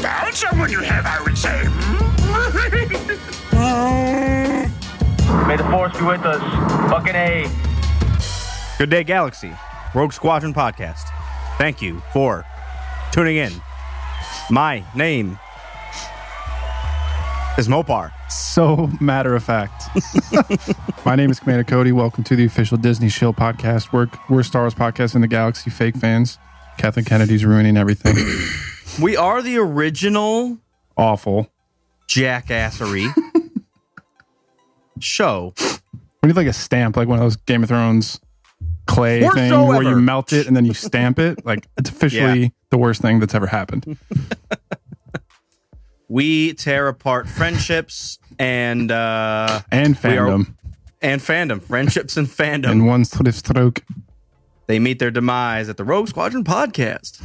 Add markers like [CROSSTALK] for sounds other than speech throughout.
Found someone you have, I would say. Hmm. [LAUGHS] May the force be with us. Fucking A. Good Day Galaxy, Rogue Squadron podcast. Thank you for tuning in. My name is Mopar. so matter of fact. [LAUGHS] My name is Commander Cody. Welcome to the official Disney Shield podcast. We're, we're Star Wars podcast in the galaxy. Fake fans. Kathleen Kennedy's ruining everything. [CLEARS THROAT] We are the original Awful. jackassery [LAUGHS] show. We need like a stamp, like one of those Game of Thrones clay Worst thing where you melt it and then you stamp it. Like it's [LAUGHS] officially Yeah. the worst thing that's ever happened. [LAUGHS] We tear apart friendships and uh And We are- fandom and fandom, friendships and fandom. in one swift stroke. they meet their demise at the Rogue Squadron podcast.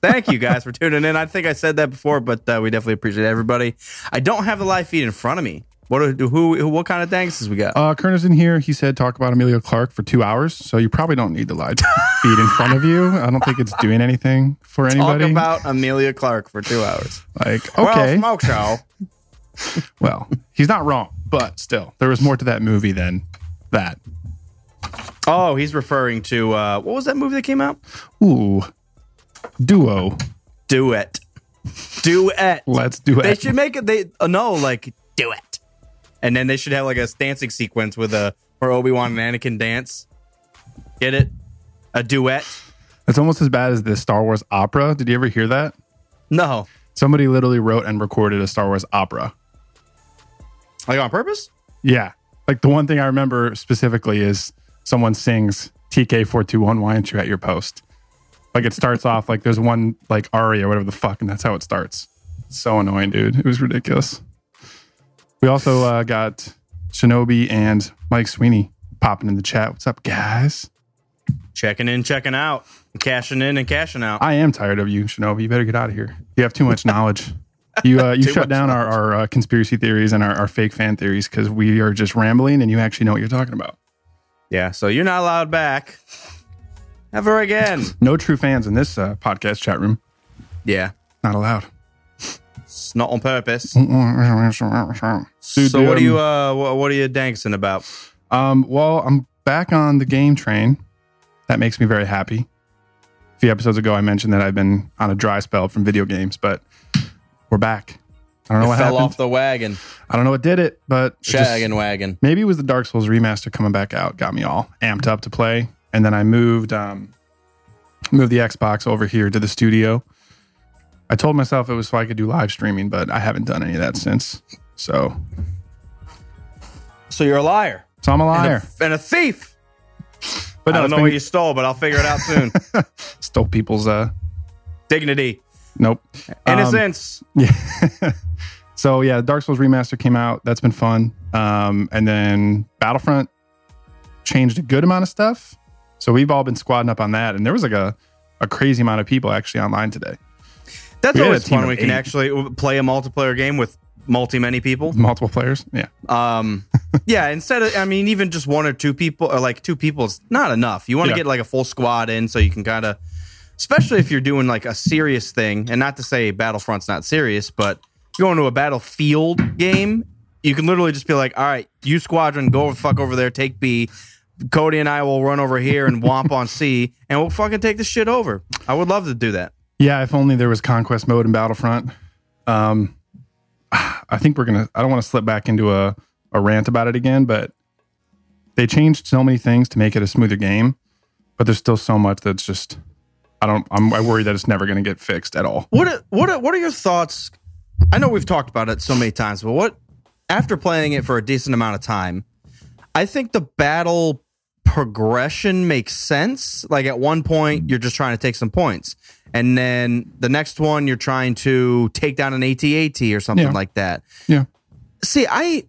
Thank you guys for tuning in. I think I said that before, but uh, we definitely appreciate everybody. I don't have the live feed in front of me. What do who, who what kind of dances we got? Uh, Kerner's in here. He said talk about Emilia Clarke for two hours, so you probably don't need the live feed in front of you. I don't think it's doing anything for anybody. Talk about Emilia Clarke for two hours. like okay, Well, smoke show. [LAUGHS] Well, he's not wrong, but still, there was more to that movie than that. Oh, he's referring to uh, what was that movie that came out? Ooh, duo. Duet. Duet. Let's do it. They should make it. They uh, no like duet, and then they should have like a dancing sequence with a where Obi Wan and Anakin dance. Get it? A duet? It's almost as bad as the Star Wars opera. Did you ever hear that? No, Somebody literally wrote and recorded a Star Wars opera. like on purpose. Yeah, like the one thing I remember specifically is someone sings TK four two one. Why aren't you at your post? Like it starts off like there's one like aria or whatever the fuck, and that's how it starts. So annoying, dude. It was ridiculous. We also uh, got Shinobi and Mike Sweeney popping in the chat. What's up, guys? Checking in, checking out, cashing in and cashing out. I am tired of you, Shinobi. You better get out of here. You have too much knowledge. You uh, [LAUGHS] you shut down our, our uh, conspiracy theories and our, our fake fan theories because we are just rambling and you actually know what you're talking about. Yeah, so you're not allowed back ever again. No true fans in this uh, podcast chat room. Yeah, Not allowed. it's not on purpose. Dude, so what are um, you uh what, what are you dancing about? Um, well, I'm back on the game train. That makes me very happy. A few episodes ago, I mentioned that I've been on a dry spell from video games, but we're back. I don't know It what fell happened. off the wagon, I don't know what did it, but it just- wagon. maybe it was the Dark Souls remaster coming back out, got me all amped up to play. And then I moved um, moved the Xbox over here to the studio. I told myself it was so I could do live streaming, but I haven't done any of that since. So, So you're a liar so I'm a and liar. a, and a thief. But I don't know been- what you stole, but I'll figure it out soon. [LAUGHS] stole people's uh Dignity, nope Um, innocence. Yeah. [LAUGHS] so yeah, Dark Souls remaster came out. That's been fun. Um, and then Battlefront changed a good amount of stuff. So we've all been squadding up on that, and there was like a, a crazy amount of people actually online today. That's we always fun. We can eight. actually play a multiplayer game with multi many people. Multiple players. Yeah. Um, [LAUGHS] yeah, instead of I mean, even just one or two people or like two people is not enough. You want to Yeah. get like a full squad in so you can kind of, especially if you're doing like a serious thing. And not to say Battlefront's not serious, but going to a battlefield game, you can literally just be like, all right, you squadron, go the fuck over there, take B. Cody and I will run over here and womp on C, and we'll fucking take this shit over. I would love to do that. Yeah. If only there was conquest mode in Battlefront. Um, I think we're gonna. I don't want to slip back into a a rant about it again, but they changed so many things to make it a smoother game. But there's still so much that's just. I don't. I'm I worry that it's never going to get fixed at all. What what what are your thoughts? I know we've talked about it so many times, but what after playing it for a decent amount of time, I think the battle progression makes sense. Like at one point, mm. you're just trying to take some points. And then the next one, you're trying to take down an AT-AT or something Yeah. like that. Yeah. See, I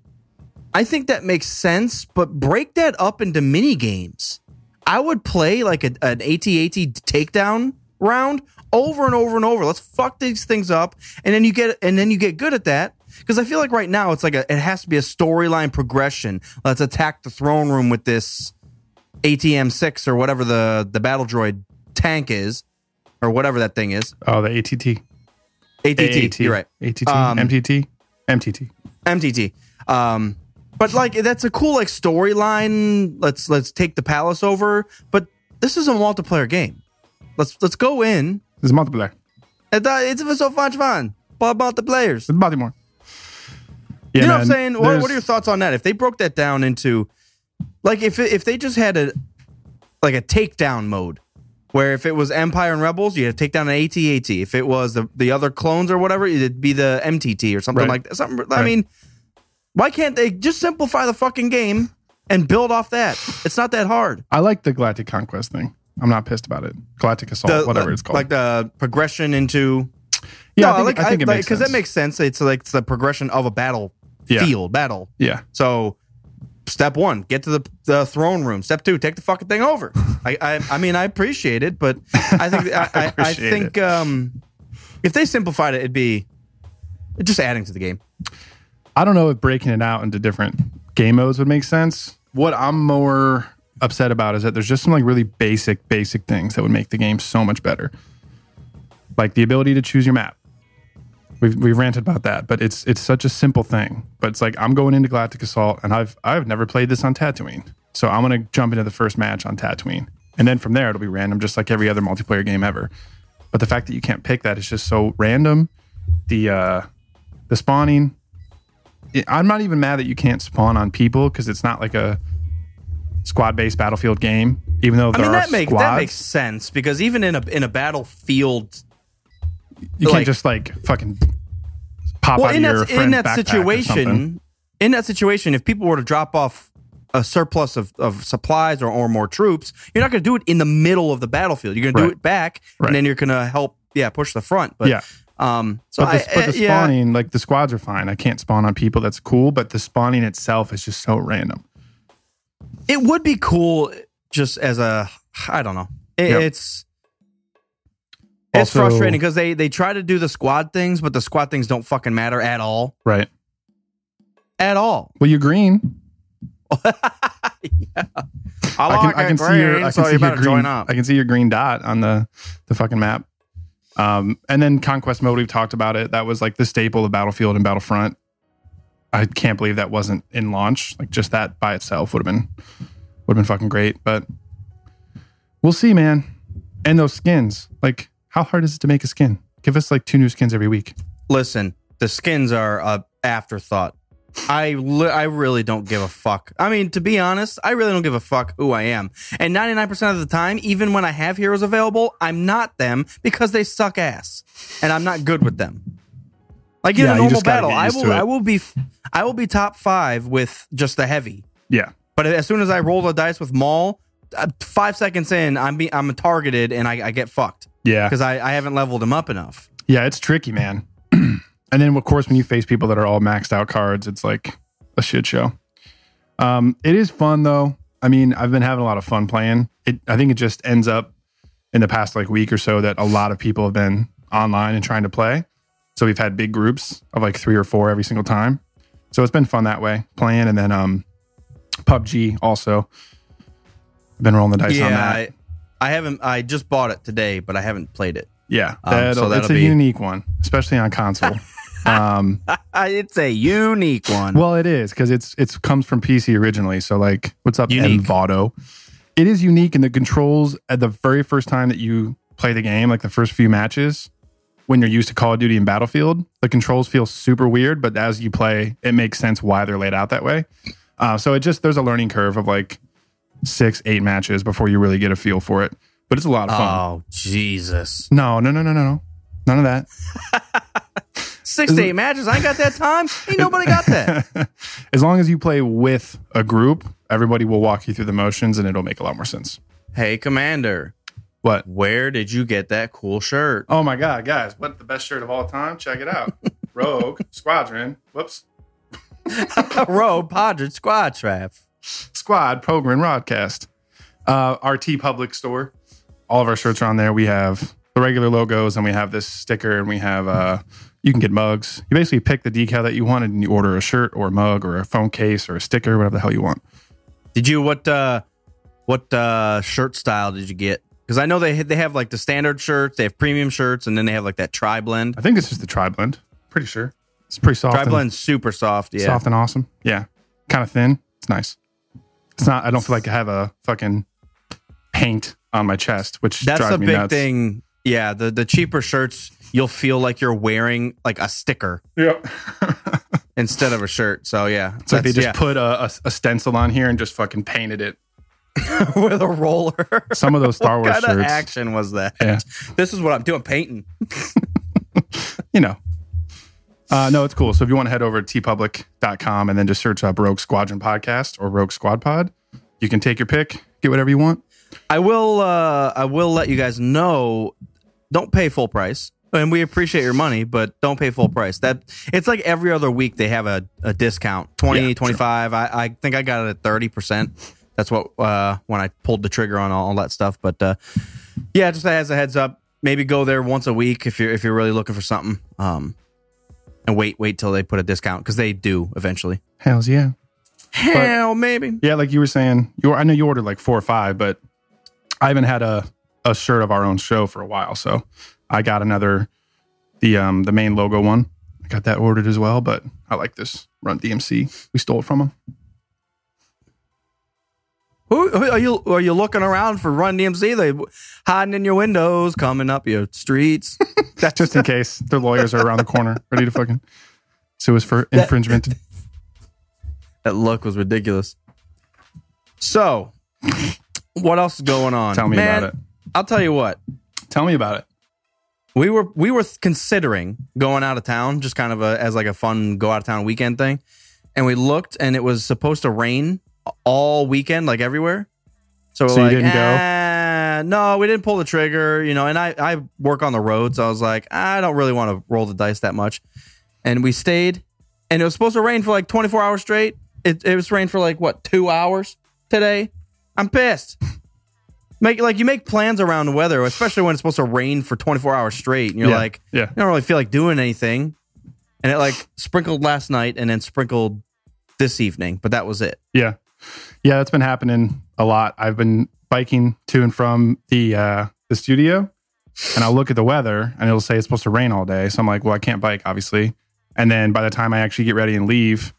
I think that makes sense, but break that up into mini games. I would play like a, an AT-AT takedown round over and over and over. Let's fuck these things up, and then you get and then you get good at that. Because I feel like right now it's like a it has to be a storyline progression. Let's attack the throne room with this ATM six or whatever the the battle droid tank is, or whatever that thing is. Oh, the ATT. ATT. AAT. You're right. ATT. Um, MTT. MTT. MTT. Um, but like that's a cool like storyline. Let's let's take the palace over. But this is a multiplayer game. Let's let's go in. Is multiplayer. It's, uh, It's so much fun. What about the players? It's Baltimore. You know what I'm saying? What, what are your thoughts on that? If they broke that down into, like, if if they just had a like a takedown mode, where if it was Empire and Rebels, you had to take down an AT-AT. If it was the the other clones or whatever, it'd be the MTT or something Right. like that. Something. I mean, why can't they just simplify the fucking game and build off that? It's not that hard. I like the Galactic Conquest thing. I'm not pissed about it. Galactic Assault, The- whatever it's called. like the progression into. yeah, no, I think, like I think it makes because that makes sense. It's like it's the progression of a battle Yeah. field battle. yeah. So, step one, get to the, the throne room. Step two, take the fucking thing over. [LAUGHS] I, I, I mean, I appreciate it, but I think I, I, [LAUGHS] I think um, if they simplified it, it'd be just adding to the game. I don't know if breaking it out into different game modes would make sense. What I'm more upset about is that there's just some like really basic, basic things that would make the game so much better. Like the ability to choose your map. We've we've ranted about that, but it's it's such a simple thing. But it's like I'm going into Galactic Assault and I've I've never played this on Tatooine. So I'm gonna jump into the first match on Tatooine. And then from there it'll be random, just like every other multiplayer game ever. But the fact that you can't pick that is just so random. The uh the spawning, it- I'm not even mad that you can't spawn on people because it's not like a squad based battlefield game. Even though I there mean, are that makes squads, that makes sense because even in a in a battlefield, you like- can't just like fucking pop well, out in of your that in that backpack or something. situation, in that situation, if people were to drop off a surplus of, of supplies or, or more troops, you're not going to do it in the middle of the battlefield. You're going to do it back, Right. and then you're going to help, yeah, push the front. But Yeah. um, so But the, I, but the uh, yeah, spawning, like the squads are fine. I can't spawn on people. That's cool. But the spawning itself is just so random. it would be cool just as a, I don't know, It- Yep. it's. It's Also- frustrating because they they try to do the squad things, but the squad things don't fucking matter at all, Right. at all. Well, you're green. [LAUGHS] I, I can, I can see your, I can so see you your green. I can see your green dot on the, the fucking map. Um, and then conquest mode, we've talked about it. That was like the staple of Battlefield and Battlefront. I can't believe that wasn't in launch. Like just that by itself would have been would have been fucking great. But we'll see, man. And those skins, like, how hard is it to make a skin? Give us like two new skins every week. Listen, the skins are a afterthought. I li- I really don't give a fuck. I mean, to be honest, I really don't give a fuck who I am. And 99% of the time, even when I have heroes available, I'm not them because they suck ass. And I'm not good with them. Like in Yeah, a normal battle, I will. I will be I will be top 5 with just the heavy. Yeah. But as soon as I roll the dice with Maul, uh, 5 seconds in, I'm be, I'm targeted and I, I get fucked Yeah. because I, I haven't leveled him up enough. Yeah, it's tricky, man. [CLEARS THROAT] and then, of course, when you face people that are all maxed out cards, it's like a shit show. Um, it is fun though. I mean, I've been having a lot of fun playing. It, I think it just ends up in the past like week or so that a lot of people have been online and trying to play. So we've had big groups of like three or four every single time. So it's been fun that way playing. And then um, PUBG also. Been rolling the dice on that. I, I haven't. I just bought it today, but I haven't played it. yeah, Um, that'll, so it's that'll a be- unique one, especially on console. [LAUGHS] um, [LAUGHS] It's a unique one. Well, it is because it's it's comes from PC originally. So like, what's up. Envato? It is unique, in the controls at the very first time that you play the game, like the first few matches, when you're used to Call of Duty and Battlefield, the controls feel super weird. But as you play, it makes sense why they're laid out that way. Uh, so it just there's a learning curve of like six, eight matches before you really get a feel for it. But it's a lot of fun. oh Jesus! No, no, no, no, no, no, none of that. [LAUGHS] Six to eight matches. I ain't got that time. Ain't nobody got that. [LAUGHS] as long as you play with a group, Everybody will walk you through the motions, and it'll make a lot more sense. Hey, Commander, What? where did you get that cool shirt? Oh my god, guys! What the best shirt of all time? Check it out. [LAUGHS] Rogue Squadron. Whoops. Rogue Padre Squad Trap. Squad Program Broadcast. Uh, our TeePublic store. All of our shirts are on there. We have the regular logos, and we have this sticker, and we have uh, you can get mugs. You basically pick the decal that you wanted, and you order a shirt or a mug or a phone case or a sticker, whatever the hell you want. Did you what uh what uh shirt style did you get? Because I know they they have like the standard shirts, they have premium shirts, and then they have like that tri blend. I think this is the Tri Blend. Pretty sure it's pretty soft. Tri blend's super soft. Yeah, soft and awesome. Yeah, kind of thin. It's nice. It's not. I don't feel like I have a fucking paint on my chest, which that's drives a me big nuts. thing. Yeah, the the cheaper shirts you'll feel like you're wearing like a sticker Yeah. [LAUGHS] instead of a shirt. So yeah, It's like they just put a, a, a stencil on here and just fucking painted it. [LAUGHS] with a roller. Some of those Star [LAUGHS] Wars what kind of shirts, action was that? Yeah. This is what I'm doing, painting. you know. Uh, no, it's cool. So if you want to head over to teepublic.com and then just search up Rogue Squadron Podcast or Rogue Squad Pod, you can take your pick, get whatever you want. I will. uh I will let you guys know. Don't pay full price, and we appreciate your money, but don't pay full price. That it's like every other week they have a, a discount 20 Yeah, 25 I, I think i got it at 30% that's what uh when i pulled the trigger on all, all that stuff but uh yeah just as a heads up maybe go there once a week if you're if you're really looking for something um and wait wait till they put a discount because they do eventually Hells yeah. hell maybe Yeah, like you were saying, you were, I know you ordered like four or five, but I haven't had a, a shirt of our own show for a while. So I got another the um the main logo one. I got that ordered as well, but I like this Run DMC. We stole it from them. Who, who are you? Are you looking around for Run DMC? They hiding in your windows, coming up your streets. [LAUGHS] That's just in case their lawyers are around the corner, ready to fucking sue us for infringement. [LAUGHS] that look was ridiculous. So, what else is going on? Tell me Man, about it. I'll tell you what. Tell me about it. We were we were considering going out of town, just kind of a, as like a fun go out of town weekend thing, and we looked, and it was supposed to rain all weekend, like everywhere. So, So you didn't go? "Ah, No, we didn't pull the trigger, you know. And I I work on the road, so I was like, I don't really want to roll the dice that much. And we stayed, and it was supposed to rain for like 24 hours straight. It it was rain for like what two hours today. I'm pissed. Make like you make plans around the weather, especially when it's supposed to rain for 24 hours straight, and you're Yeah, like, yeah. you don't really feel like doing anything. And it like sprinkled last night, and then sprinkled this evening, but that was it. Yeah. Yeah, that's been happening a lot. I've been biking to and from the uh the studio and I'll look at the weather and it'll say it's supposed to rain all day. So I'm like, well, I can't bike, obviously. And then by the time I actually get ready and leave,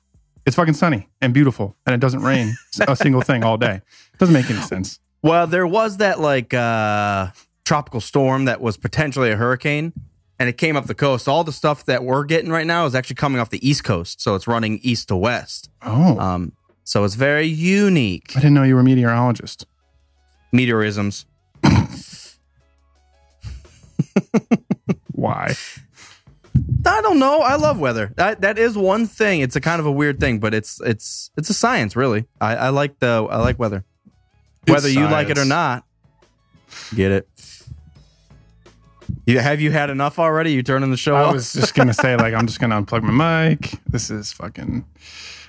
it's fucking sunny and beautiful and it doesn't rain [LAUGHS] a single thing all day. It doesn't make any sense. Well, there was that like uh tropical storm that was potentially a hurricane and it came up the coast. All the stuff that we're getting right now is actually coming off the east coast, so it's running east to west. Oh, Um so it's very unique. I didn't know you were a meteorologist. Meteorisms. Why? I don't know. I love weather. That that is one thing. It's a kind of a weird thing, but it's it's it's a science, really. I, I like the I like weather. Whether you like it or not. Get it. You, have you had enough already? You turning the show I off? was just gonna say, like, I'm just gonna unplug my mic. This is fucking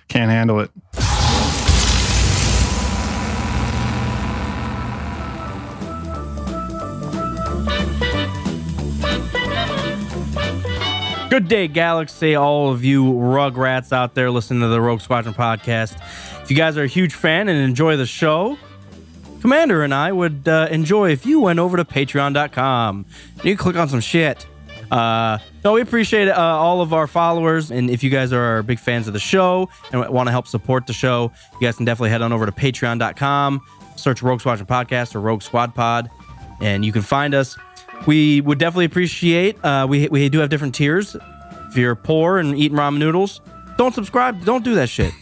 can't handle it. Good day, Galaxy, all of you rugrats out there listening to the Rogue Squadron podcast. If you guys are a huge fan and enjoy the show, Commander and I would uh, enjoy if you went over to patreon.com. You click on some shit. Uh, no, we appreciate uh, all of our followers. And if you guys are big fans of the show and want to help support the show, you guys can definitely head on over to patreon.com, search Rogue Squadron Podcast or Rogue Squad Pod, and you can find us. We would definitely appreciate. Uh, we we do have different tiers. If you're poor and eating ramen noodles, don't subscribe. Don't do that shit.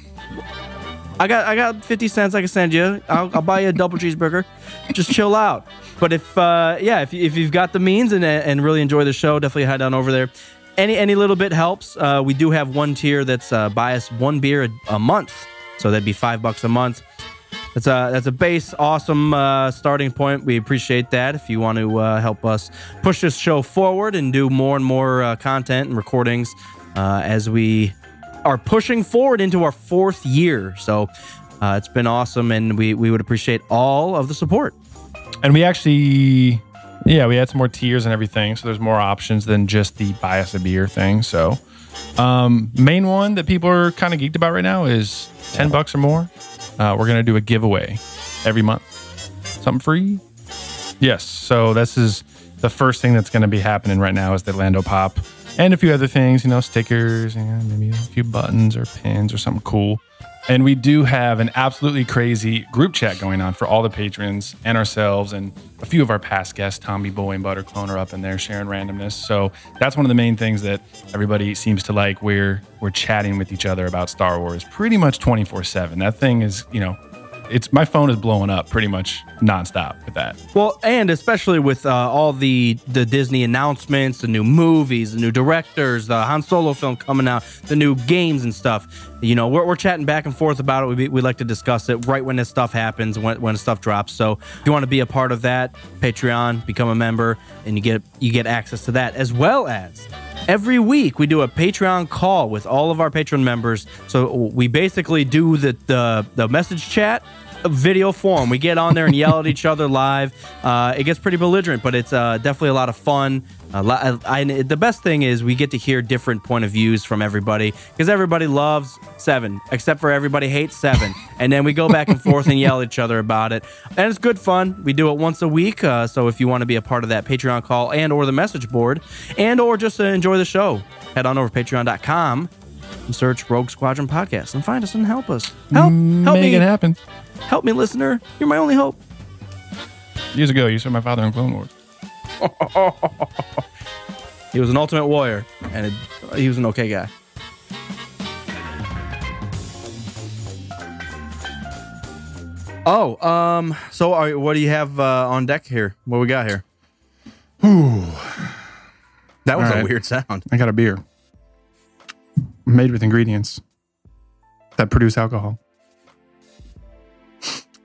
I got I got fifty cents I can send you. I'll, I'll buy you a double cheeseburger. Just chill out. But if uh, yeah, if, if you've got the means and and really enjoy the show, definitely head on over there. Any any little bit helps. Uh, we do have one tier that's uh, buy us one beer a, a month, so that'd be five bucks a month. That's a that's a base awesome uh, starting point. We appreciate that. If you want to uh, help us push this show forward and do more and more uh, content and recordings uh, as we are pushing forward into our fourth year, so uh, it's been awesome, and we we would appreciate all of the support. And we actually, yeah, we had some more tiers and everything. So there's more options than just the buy us a beer thing. So, um, main one that people are kind of geeked about right now is 10 bucks or more. Uh, we're going to do a giveaway every month. Something free? Yes. So this is the first thing that's going to be happening right now is the Lando Pop and a few other things, you know, stickers and maybe a few buttons or pins or something cool. And we do have an absolutely crazy group chat going on for all the patrons and ourselves, and a few of our past guests, Tommy Boy and Butterclone, are up in there sharing randomness. So that's one of the main things that everybody seems to like. We're we're chatting with each other about Star Wars pretty much twenty four seven. That thing is, you know, it's my phone is blowing up pretty much nonstop with that. Well, and especially with uh, all the the Disney announcements, the new movies, the new directors, the Han Solo film coming out, the new games and stuff. You know, we're, we're chatting back and forth about it. We, we like to discuss it right when this stuff happens, when when stuff drops. So if you want to be a part of that, Patreon, become a member, and you get you get access to that as well as every week we do a patreon call with all of our patron members so we basically do the the, the message chat video form. We get on there and yell at each other live. Uh, it gets pretty belligerent but it's uh, definitely a lot of fun. A lot, I, I- the best thing is we get to hear different point of views from everybody because everybody loves seven except for everybody hates seven. And then we go back and forth and yell at each other about it. And it's good fun. We do it once a week uh, so if you want to be a part of that patreon call and or the message board and or just to enjoy the show head on over to patreon.com and search rogue squadron podcast and find us and help us. Help help Make me. it happen. Help me listener you're my only hope Years ago, you saw my father in Clone Wars. [LAUGHS] he was an ultimate warrior and it, he was an okay guy Oh, um, so are, what do you have uh, on deck here? What we got here? Ooh, That was All a right. weird sound. I got a beer made with ingredients that produce alcohol.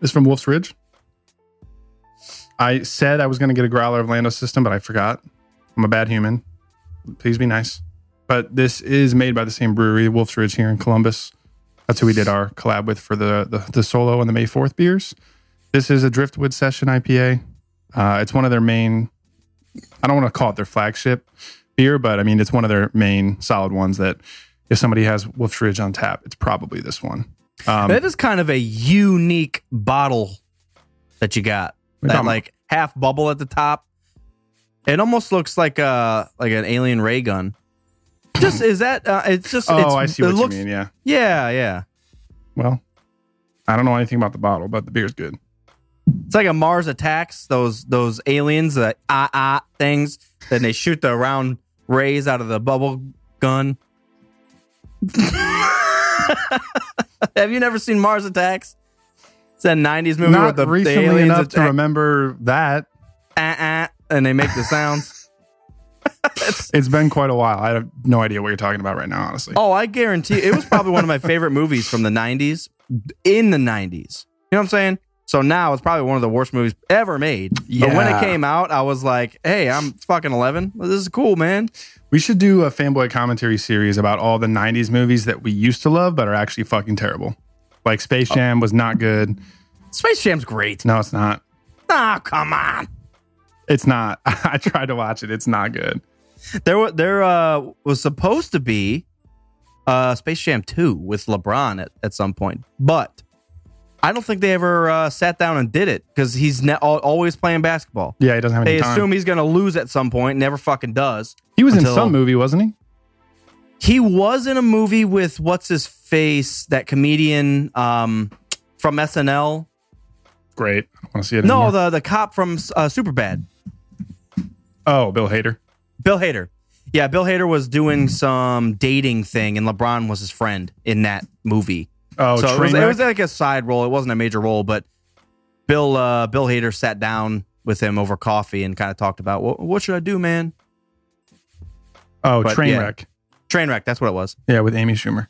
It's from Wolf's Ridge. I said I was going to get a growler of Lando System, but I forgot. I'm a bad human. Please be nice. But this is made by the same brewery, Wolf's Ridge, here in Columbus. That's who we did our collab with for the the, the solo and the May 4th beers. This is a Driftwood Session IPA. Uh, it's one of their main I don't want to call it their flagship beer, but I mean it's one of their main solid ones that if somebody has Wolf's Ridge on tap, it's probably this one. Um, That is kind of a unique bottle that you got. That like half bubble at the top. It almost looks like a like an alien ray gun. Just is that? Uh, it's just. oh, it's, I see what looks, you mean. Yeah. Yeah, yeah. Well, I don't know anything about the bottle, but the beer's good. It's like a Mars attacks those those aliens, the ah ah things. Then they shoot the round rays out of the bubble gun. [LAUGHS] [LAUGHS] Have you never seen Mars Attacks? It's a '90s movie Not with the, the recently aliens enough to remember that. ah, and they make the sounds. [LAUGHS] [LAUGHS] It's been quite a while. I have no idea what you're talking about right now, honestly. Oh, I guarantee it was probably one of my favorite movies from the 90s in the 90s. You know what I'm saying? So now it's probably one of the worst movies ever made. But when it came out, I was like, hey, I'm fucking 11. This is cool, man. We should do a fanboy commentary series about all the 90s movies that we used to love but are actually fucking terrible. Like Space Jam was not good. Space Jam's great. No, it's not. Oh, come on. It's not. [LAUGHS] I tried to watch it. It's not good. There, wa- there uh, was supposed to be uh, Space Jam 2 with LeBron at, at some point, but I don't think they ever uh, sat down and did it because he's ne- al- always playing basketball. Yeah, he doesn't have any They time. assume he's going to lose at some point, never fucking does. he was until- in some movie, wasn't he? He was in a movie with what's his face, that comedian um, from SNL. Great. I don't want to see it No, anymore. the the cop from uh, Superbad, oh, Bill Hader. Bill Hader. Yeah, Bill Hader was doing some dating thing, and LeBron was his friend in that movie. Oh, so it was, it was like a side role. It wasn't a major role, but Bill uh, Bill Hader sat down with him over coffee and kind of talked about what what should I do, man? oh, but, Trainwreck. Trainwreck. That's what it was. Yeah. with Amy Schumer.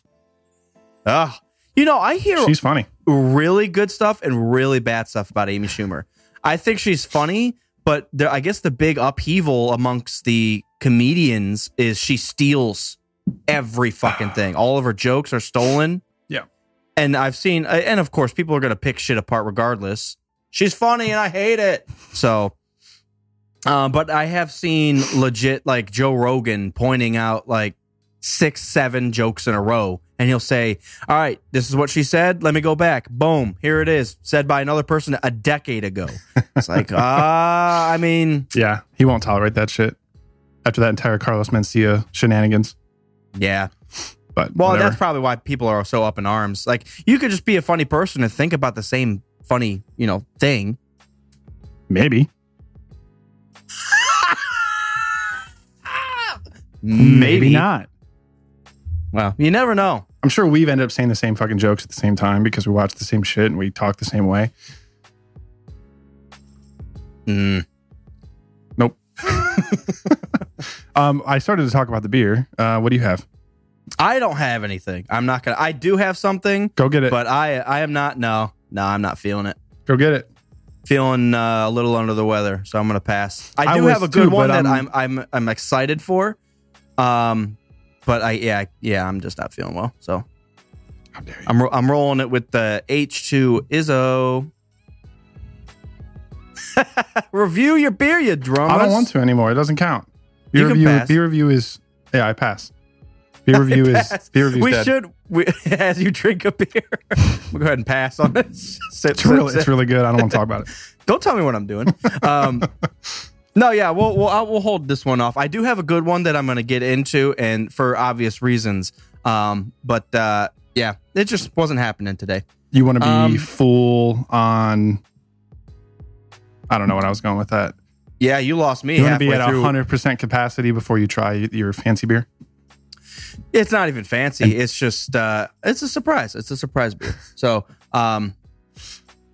Ugh. You know, I hear She's funny. really good stuff and really bad stuff about Amy Schumer. I think she's funny, but the, I guess the big upheaval amongst the comedians is she steals every fucking thing. All of her jokes are stolen. And I've seen, and of course, people are going to pick shit apart regardless. She's funny and I hate it. So, uh, but I have seen legit like Joe Rogan pointing out like six, seven jokes in a row. And he'll say, All right, this is what she said. Let me go back. Boom. Here it is. Said by another person a decade ago. It's [LAUGHS] like, ah, I mean, Yeah, he won't tolerate that shit after that entire Carlos Mencia shenanigans. yeah. But Well, whatever. that's probably why people are so up in arms. Like, you could just be a funny person and think about the same funny, you know, thing. maybe, Maybe, maybe not. Well, you never know. I'm sure we've ended up saying the same fucking jokes at the same time because we watch the same shit and we talk the same way. Mm. Nope. [LAUGHS] um, I started to talk about the beer. Uh, what do you have? I don't have anything. I'm not gonna. I do have something, Go get it. but I I am not. No, no, I'm not feeling it. Go get it. Feeling uh, a little under the weather, so I'm gonna pass. I I do was have a good too, one that I'm- I'm I'm I'm excited for. Um, but I yeah yeah I'm just not feeling well. So How dare you? I'm ro- I'm rolling it with the H2 Izzo. [LAUGHS] Review your beer, you drum. I don't want to anymore. It doesn't count. Beer review. pass. Beer review is yeah. I pass. Beer review is beer review. we dead. should we, [LAUGHS] as you drink a beer. [LAUGHS] we'll go ahead and pass on [LAUGHS] it. Sip, It's really, sip, it's really good. I don't want to talk about it. Don't tell me what I'm doing. Um, no, yeah, we'll we'll, I'll, we'll hold this one off. I do have a good one that I'm going to get into, and for obvious reasons. Um, but uh, yeah, it just wasn't happening today. You want to be Um, full on. I don't know what I was going with that. Yeah, you lost me You want to be at hundred percent capacity before you try your fancy beer. It's not even fancy. It's just uh, it's a surprise. It's a surprise beer. So um,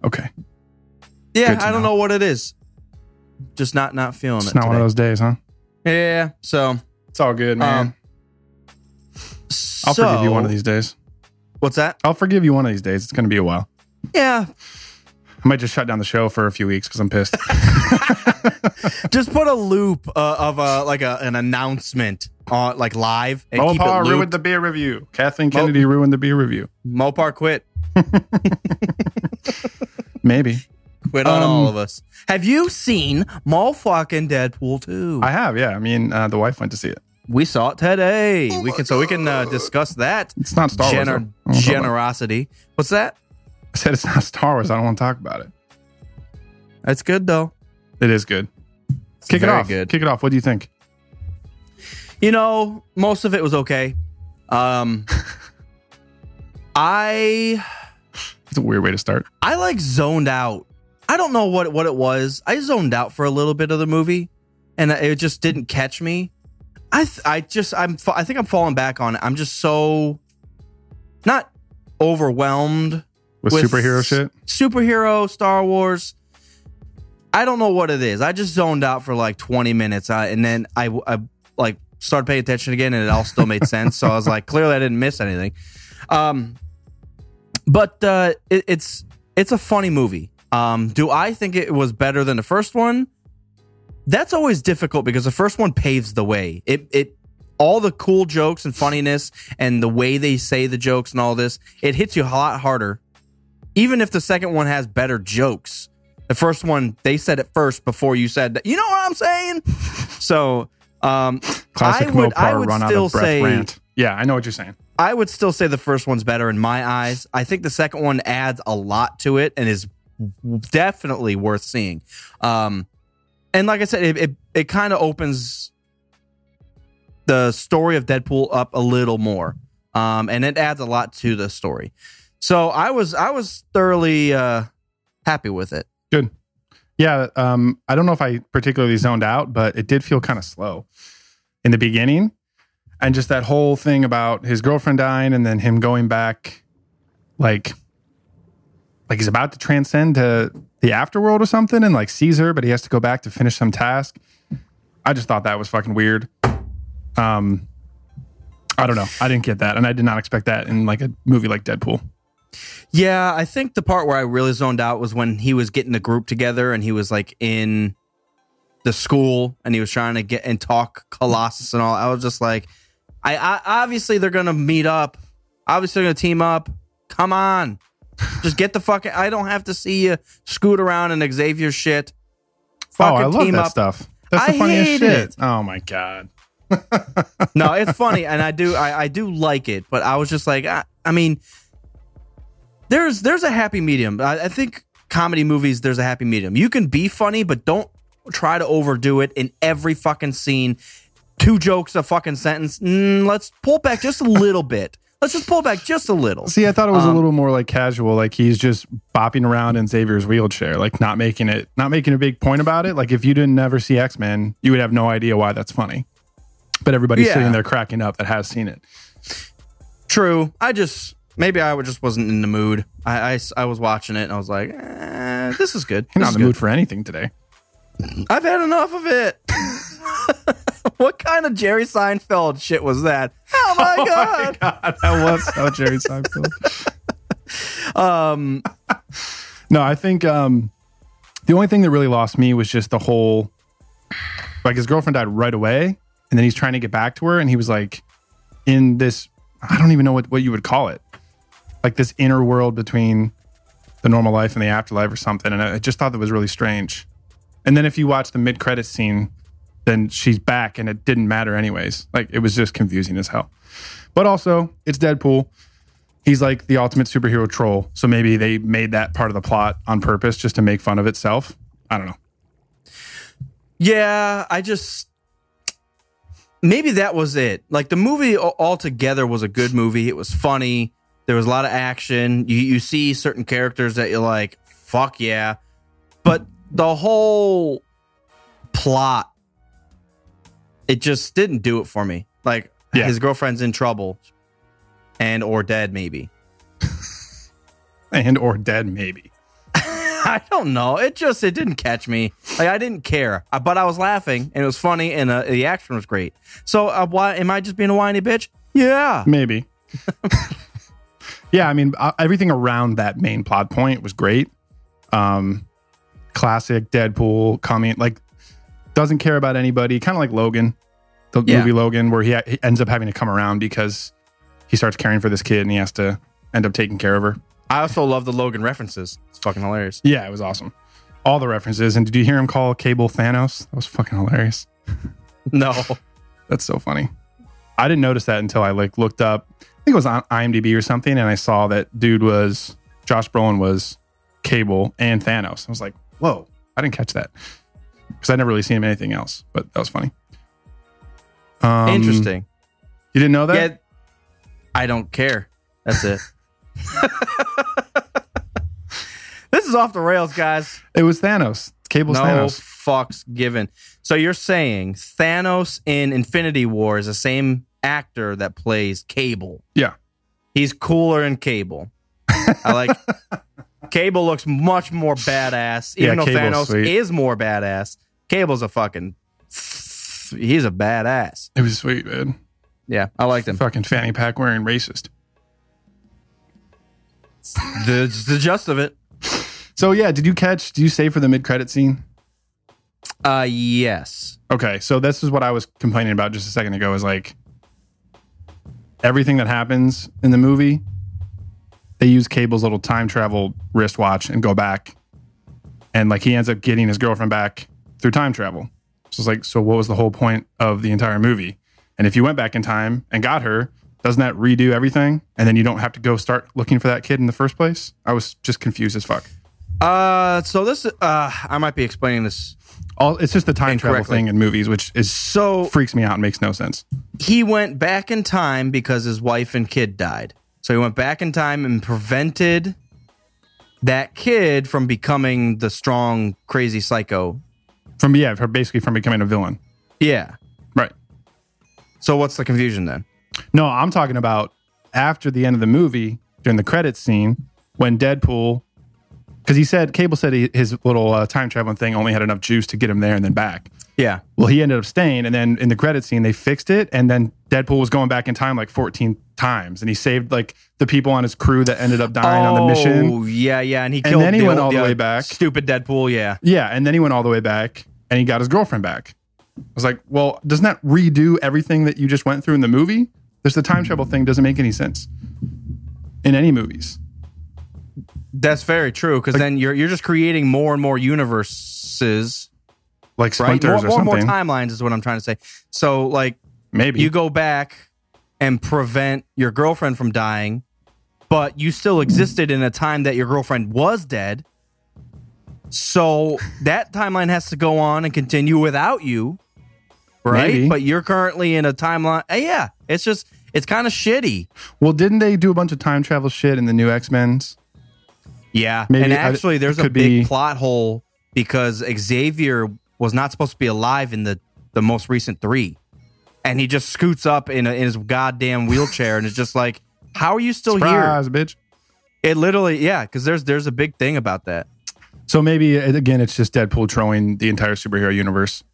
Okay, yeah, Good to I don't know. know what it is. Just not not feeling it. it's it. not one of today. those days, huh? Yeah. So It's all good, man. Um, I'll forgive you one of these days. What's that? I'll forgive you one of these days. It's going to be a while. Yeah, I might just shut down the show for a few weeks because I'm pissed. [LAUGHS] just put a loop uh, of a like a, an announcement on like live and keep it Mopar ruined the beer review. Kathleen Kennedy ruined the beer review. Mopar quit. [LAUGHS] Maybe Quit on Um, all of us. Have you seen fucking Deadpool 2? I have. Yeah, I mean, uh, the wife went to see it. we saw it today. we can so we can uh, discuss that It's not Star Wars. gener- though. I don't wanna talk about it. generosity. What's that? I said it's not Star Wars. I don't want to talk about it. That's good though. It is good. It's Kick it off. Good. Kick it off. What do you think? You know, most of it was okay. Um, I It's a weird way to start. I like zoned out. I don't know what what it was. I zoned out for a little bit of the movie, and it just didn't catch me. I th- I just I'm I think I'm falling back on it. I'm just so not overwhelmed With, With superhero shit. superhero Star Wars. I don't know what it is. I just zoned out for like 20 minutes, uh, and then I, I like started paying attention again, and it all still made sense. So I was like, clearly I didn't miss anything. Um, but uh, it, it's it's a funny movie. Um, do I think it was better than the first one? That's always difficult because the first one paves the way. It it all the cool jokes and funniness and the way they say the jokes and all this, it hits you a lot harder. Even if the second one has better jokes. The first one they said it first before you said that. You know what I'm saying? [LAUGHS] So um Classic I would, Mopar I would run out still of breath say rant. Yeah, I know what you're saying. I would still say the first one's better in my eyes. I think the second one adds a lot to it and is definitely worth seeing. Um, and like I said, it it, it kind of opens the story of Deadpool up a little more, um, and it adds a lot to the story. So I was I was thoroughly uh, happy with it. Good. Yeah, um, I don't know if I particularly zoned out, but it did feel kind of slow in the beginning. And just that whole thing about his girlfriend dying and then him going back like like he's about to transcend to the afterworld or something and like sees her, but he has to go back to finish some task. I just thought that was fucking weird. Um I don't know. I didn't get that, and I did not expect that in like a movie like Deadpool. Yeah, I think the part where I really zoned out was when he was getting the group together and he was like in the school and he was trying to get and talk Colossus and all. I was just like, I, I obviously they're gonna meet up. Obviously they're gonna team up. Come on, just get the fucking. I don't have to see you scoot around in Xavier shit. Oh, I love team that up. stuff. That's the I funniest hate shit. it. Oh my god. [LAUGHS] no, it's funny, and I do, I, I do like it, but I was just like, I, I mean, there's, there's a happy medium. I, I think comedy movies, there's a happy medium. You can be funny, but don't try to overdo it in every fucking scene. Two jokes a fucking sentence. Mm, let's pull back just a little bit. Let's just pull back just a little. See, I thought it was a Um, little more like casual, like he's just bopping around in Xavier's wheelchair, like not making it, not making a big point about it. Like if you didn't never see X Men, you would have no idea why that's funny. But everybody's Yeah. sitting there cracking up that has seen it. True. I just maybe I just wasn't in the mood. I, I, I was watching it and I was like, eh, this is good. You're This not is in the good. mood for anything today. I've had enough of it. [LAUGHS] what kind of Jerry Seinfeld shit was that? Oh my [LAUGHS] god! God, that was so Jerry Seinfeld. [LAUGHS] Um, No, I think um, the only thing that really lost me was just the whole like his girlfriend died right away, and then he's trying to get back to her, and he was like in this I don't even know what, what you would call it, like this inner world between the normal life and the afterlife or something. And I just thought that was really strange. And then if you watch the mid credit scene, then she's back, and it didn't matter anyways. Like it was just confusing as hell. But also, it's Deadpool he's like the ultimate superhero troll. So maybe they made that part of the plot on purpose just to make fun of itself. I don't know. yeah, I just maybe that was it. Like the movie altogether was a good movie. It was funny. There was a lot of action. You you see certain characters that you're like, fuck yeah. But the whole plot, it just didn't do it for me. Like Yeah. his girlfriend's in trouble, and or dead maybe. And or dead, maybe. [LAUGHS] I don't know. It just it didn't catch me. Like I didn't care, Uh, but I was laughing and it was funny and uh, the action was great. So uh, why am I just being a whiny bitch? Yeah. Maybe. [LAUGHS] yeah, I mean, uh, everything around that main plot point was great. Um, classic Deadpool coming, like, doesn't care about anybody, kind of like Logan, the Yeah. movie Logan, where he, ha- he ends up having to come around because he starts caring for this kid and he has to end up taking care of her. I also love the Logan references. It's fucking hilarious. Yeah, it was awesome. All the references. And did you hear him call Cable Thanos? That was fucking hilarious. [LAUGHS] No. [LAUGHS] That's so funny. I didn't notice that until I like looked up. I think it was on IMDb or something, and I saw that dude was Josh Brolin was Cable and Thanos. I was like, whoa! I didn't catch that because I never really seen him anything else. But that was funny. Um, Interesting. You didn't know that? Yeah. I don't care. That's it. [LAUGHS] this is off the rails, guys. It was Thanos. Cable's no Thanos. fucks given. So you're saying Thanos in Infinity War is the same actor that plays Cable? Yeah. He's cooler in Cable. I like [LAUGHS] Cable looks much more badass. Even Yeah, though Cable's Thanos sweet. is more badass, Cable's a fucking he's a badass. It was sweet, man. Yeah, I liked him. Fucking fanny pack wearing racist. The the gist of it. So yeah, did you catch? Do you say for the mid credit scene? Uh yes. Okay, so this is what I was complaining about just a second ago. Is like everything that happens in the movie, they use Cable's little time travel wristwatch and go back, and like he ends up getting his girlfriend back through time travel. So it's like, so what was the whole point of the entire movie? And if you went back in time and got her, doesn't that redo everything? And then you don't have to go start looking for that kid in the first place? I was just confused as fuck. Uh so this uh I might be explaining this. All it's just the time travel thing in movies, which is So freaks me out and makes no sense. he went back in time because his wife and kid died. So he went back in time and prevented that kid from becoming the strong, crazy psycho. From yeah, for basically from becoming a villain. Yeah. Right. So what's the confusion then? No, I'm talking about after the end of the movie during the credits scene when Deadpool, because he said Cable said he, his little uh, time traveling thing only had enough juice to get him there and then back. Yeah. Well, he ended up staying, and then in the credit scene, they fixed it, and then Deadpool was going back in time like 14 times, and he saved like the people on his crew that ended up dying on the mission. Oh, yeah, yeah. And he And killed then he the went old- all the yeah, way back. Stupid Deadpool, yeah. Yeah, and then he went all the way back, and he got his girlfriend back. I was like, well, doesn't that redo everything that you just went through in the movie? There's the time travel thing doesn't make any sense in any movies. That's very true because then you're you're just creating more and more universes, Like right? splinters More, more or more something. timelines is what I'm trying to say. So like Maybe you go back and prevent your girlfriend from dying, but you still existed in a time that your girlfriend was dead. So that timeline has to go on and continue without you, right? Maybe. But you're currently in a timeline. eh, Yeah, it's just it's kind of shitty. Well, didn't they do a bunch of time travel shit in the new X Men's? Yeah, Maybe and I- actually, there's a big be- plot hole because Xavier was not supposed to be alive in the the most recent three, and he just scoots up in, a, in his goddamn wheelchair, and it's just like, how are you still Surprise, bitch. here? It literally, yeah, because there's there's a big thing about that. So maybe again, it's just Deadpool trolling the entire superhero universe.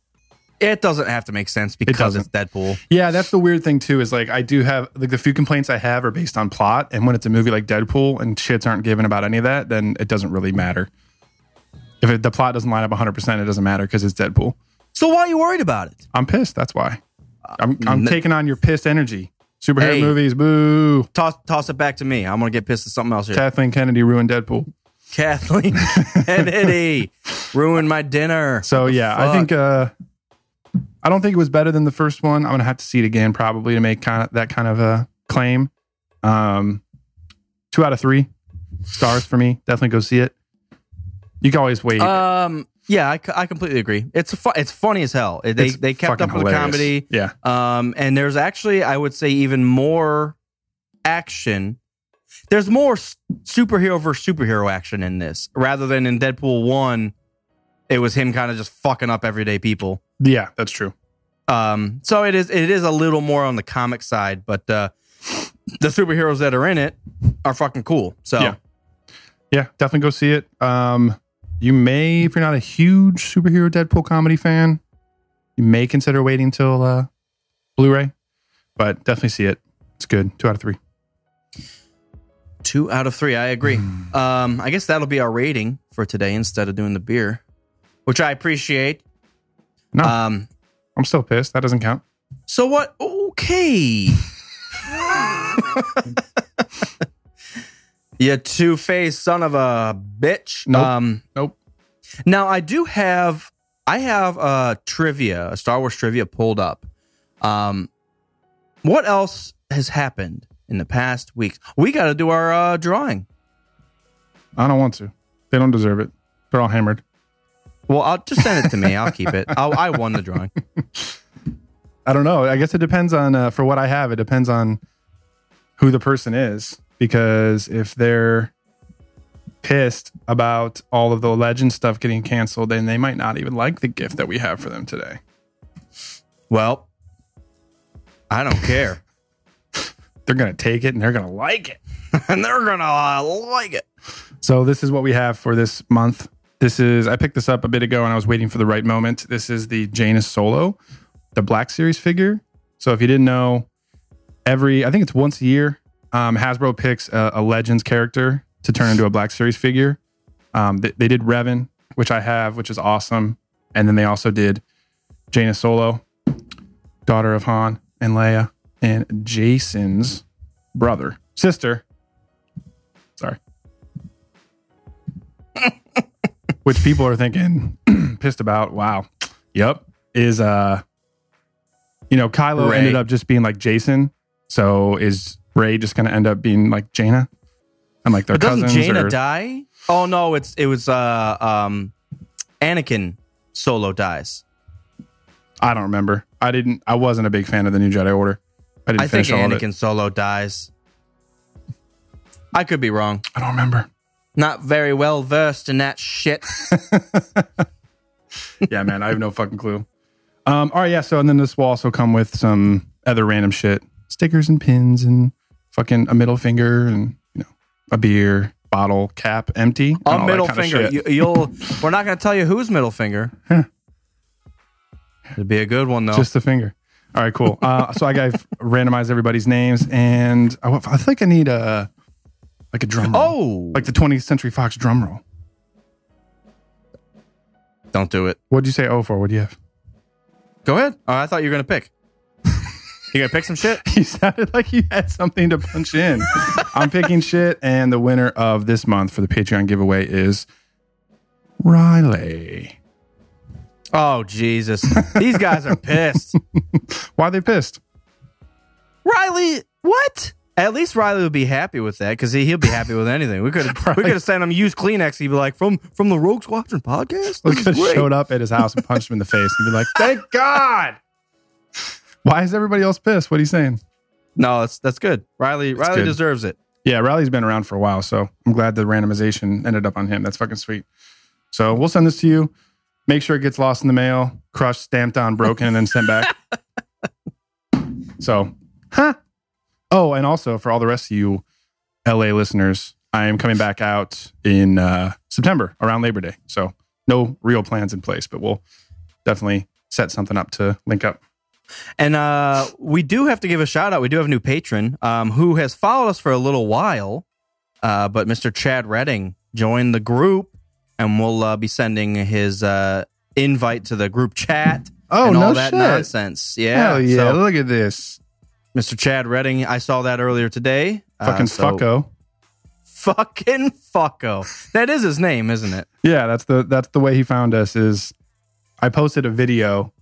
It doesn't have to make sense because it's. Deadpool. Yeah, that's the weird thing too. Is like I do have like the few complaints I have are based on plot, and when it's a movie like Deadpool and shits aren't given about any of that, then it doesn't really matter. If it, the plot doesn't line up 100, percent it doesn't matter because it's Deadpool. So why are you worried about it? I'm pissed. That's why. I'm I'm n- taking on your pissed energy. Superhero Hey. movies, boo. Toss toss it back to me. I'm gonna get pissed at something else here. Kathleen Kennedy ruined Deadpool. Kathleen [LAUGHS] Kennedy ruined my dinner. So yeah, I think uh I don't think it was better than the first one. I'm gonna have to see it again probably to make kind of that kind of a claim. Um, two out of three stars for me. Definitely go see it. You can always wait. Um, yeah, I completely agree. It's fu- it's funny as hell. They It's they kept up with the comedy. Yeah, Um, and there's actually I would say even more action. There's more superhero versus superhero action in this rather than in Deadpool one. It was him kind of just fucking up everyday people. yeah, that's true. Um, so it is it is a little more on the comic side, but uh, the superheroes that are in it are fucking cool. So Yeah. Yeah, definitely go see it. Um, you may, if you're not a huge superhero Deadpool comedy fan, you may consider waiting till uh, Blu-ray, but definitely see it. It's good. Two out of three. Two out of three. I agree. Um, I guess that'll be our rating for today instead of doing the beer, which I appreciate. No, Um, I'm still pissed. That doesn't count. so what? Okay. [LAUGHS] you two faced son of a bitch. Nope. Um, Nope. now I do have I have a trivia, a Star Wars trivia pulled up. Um, what else has happened in the past weeks? We got to do our uh, drawing. I don't want to. They don't deserve it. They're all hammered. Well, I'll just send it to me. [LAUGHS] I'll keep it. I'll, I won the drawing. I don't know. I guess it depends on uh, for what I have. It depends on who the person is because if they're pissed about all of the legend stuff getting canceled, then they might not even like the gift that we have for them today. Well, I don't care, [LAUGHS] They're gonna take it and they're gonna like it. [LAUGHS] and they're gonna uh, like it. So this is what we have for this month. This is I picked this up a bit ago and I was waiting for the right moment. This is the Jaina Solo, the Black Series figure. So if you didn't know, every I think it's once a year, um, Hasbro picks a, a Legends character to turn into a Black Series figure. Um, they, they did Revan, which I have, which is awesome, and then they also did Jaina Solo, daughter of Han and Leia, and Jacen's brother, sister. Sorry. [LAUGHS] which people are thinking [CLEARS THROAT] pissed about. Wow. Yep. Is uh you know, Kylo Ren. ended up just being like Jason. So is Rey just gonna end up being like Jaina? And like their But doesn't cousins Jaina or, die? Oh no, it's it was uh um Anakin Solo dies. I don't remember. I didn't I wasn't a big fan of the new Jedi Order. I didn't I think finish all of Anakin. Solo dies. I could be wrong. I don't remember. Not very well versed in that shit. [LAUGHS] [LAUGHS] yeah, man, I have no fucking clue. Um, all right, yeah. So, and then this will also come with some other random shit, stickers and pins, and fucking a middle finger, and you know, a beer bottle cap empty. A middle finger. You, you'll. We're not going to tell you whose middle finger. It'd be a good one though. Just the finger. All right, cool. Uh, so I got [LAUGHS] randomized everybody's names, and I, I think I need a like a drum roll, oh, like the 20th Century Fox drum roll. don't do it. What'd you say? Oh, for what do you have? Go ahead. Oh, I thought you were gonna pick. You gonna pick some shit? [LAUGHS] He sounded like he had something to punch in. I'm picking shit, and the winner of this month for the Patreon giveaway is Riley. Oh Jesus! These guys are pissed. [LAUGHS] Why are they pissed? Riley, what? At least Riley would be happy with that because he, he'll be happy with anything. We could have [LAUGHS] we could have sent him used Kleenex. He'd be like, from from the Rogue Squadron podcast. We could have showed up at his house and punched him in the face and be like, "Thank God." Why is everybody else pissed? What are you saying? No, that's that's good. Riley Riley good. deserves it. Yeah, Riley's been around for a while, so I'm glad the randomization ended up on him. That's fucking sweet. So we'll send this to you. Make sure it gets lost in the mail, crushed, stamped on, broken, and then sent back. [LAUGHS] so, huh? Oh, and also for all the rest of you LA listeners, I am coming back out in uh, September around Labor Day. So no real plans in place, but we'll definitely set something up to link up. And uh, we do have to give a shout out. We do have a new patron um, who has followed us for a little while, uh, but Mr. Chad Redding joined the group, and we'll uh, be sending his uh, invite to the group chat. Oh, and all no that shit. nonsense. Yeah, Hell yeah! So, look at this Mr. Chad Redding, I saw that earlier today. Uh, fucking so- fucko. Fucking fucko. That is his name, isn't it? Yeah, that's the that's the way he found us. Is I posted a video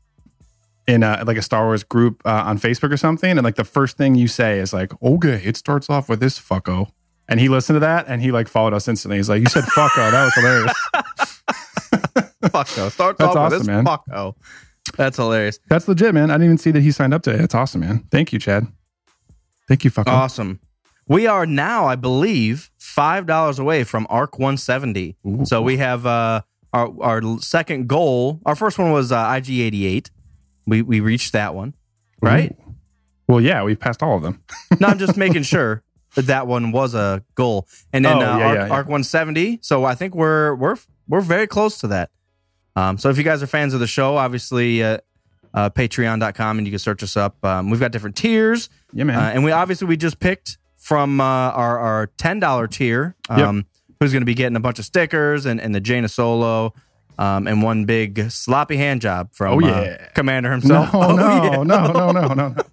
in a, like a Star Wars group uh, on Facebook or something, and like the first thing you say is like, "Okay, it starts off with this fucko," and he listened to that and he like followed us instantly. He's like, "You said fucko, that was hilarious." [LAUGHS] Fucko. Starts That's off awesome, with this man. fucko. That's hilarious. That's legit, man. I didn't even see that he signed up today. That's awesome, man. Thank you, Chad. Thank you, fucko. Awesome. We are now, I believe, five dollars away from Arc 170. So we have uh, our our second goal. Our first one was uh, IG 88. We we reached that one, right? Well, yeah, we've passed all of them. [LAUGHS] no, I'm just making [LAUGHS] sure that that one was a goal. And then Oh, uh, yeah, Arc, yeah, yeah. Arc 170. So I think we're we're we're very close to that. Um, so if you guys are fans of the show, obviously uh, uh, Patreon.com and you can search us up. Um, we've got different tiers. Yeah, man. Uh, and we obviously we just picked from uh, our our ten dollar tier. Um, Who's going to be getting a bunch of stickers and, and the Jaina Solo, um, and one big sloppy hand job from Oh, uh. Commander himself. no, [LAUGHS] oh, no, yeah. no, no, no, no. [LAUGHS]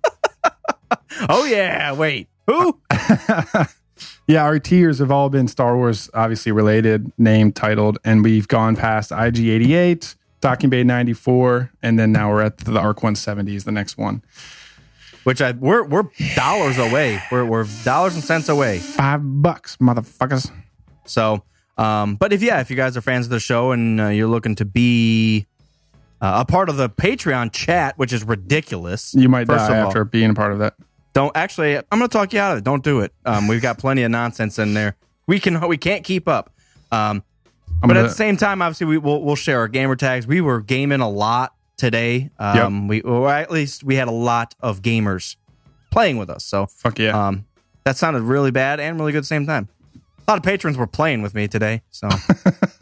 Oh yeah, wait, who? [LAUGHS] yeah, our tiers have all been Star Wars, obviously related, named, titled, and we've gone past IG 88, Docking Bay 94, and then now we're at the Arc 170 is the next one. Which I we're we're dollars away. We're we're dollars and cents away. Five bucks, motherfuckers. So, um, but if yeah, if you guys are fans of the show and uh, you're looking to be uh, a part of the Patreon chat, which is ridiculous, You might First die of all, after being a part of that. Don't actually. I'm going to talk you out of it. Don't do it. Um, we've got plenty of nonsense in there. We can we can't keep up. Um, but gonna- at the same time, obviously, we will we'll share our gamer tags. We were gaming a lot today. Um, we or at least we had a lot of gamers playing with us. So fuck yeah. um, that sounded really bad and really good at the same time. A lot of patrons were playing with me today, so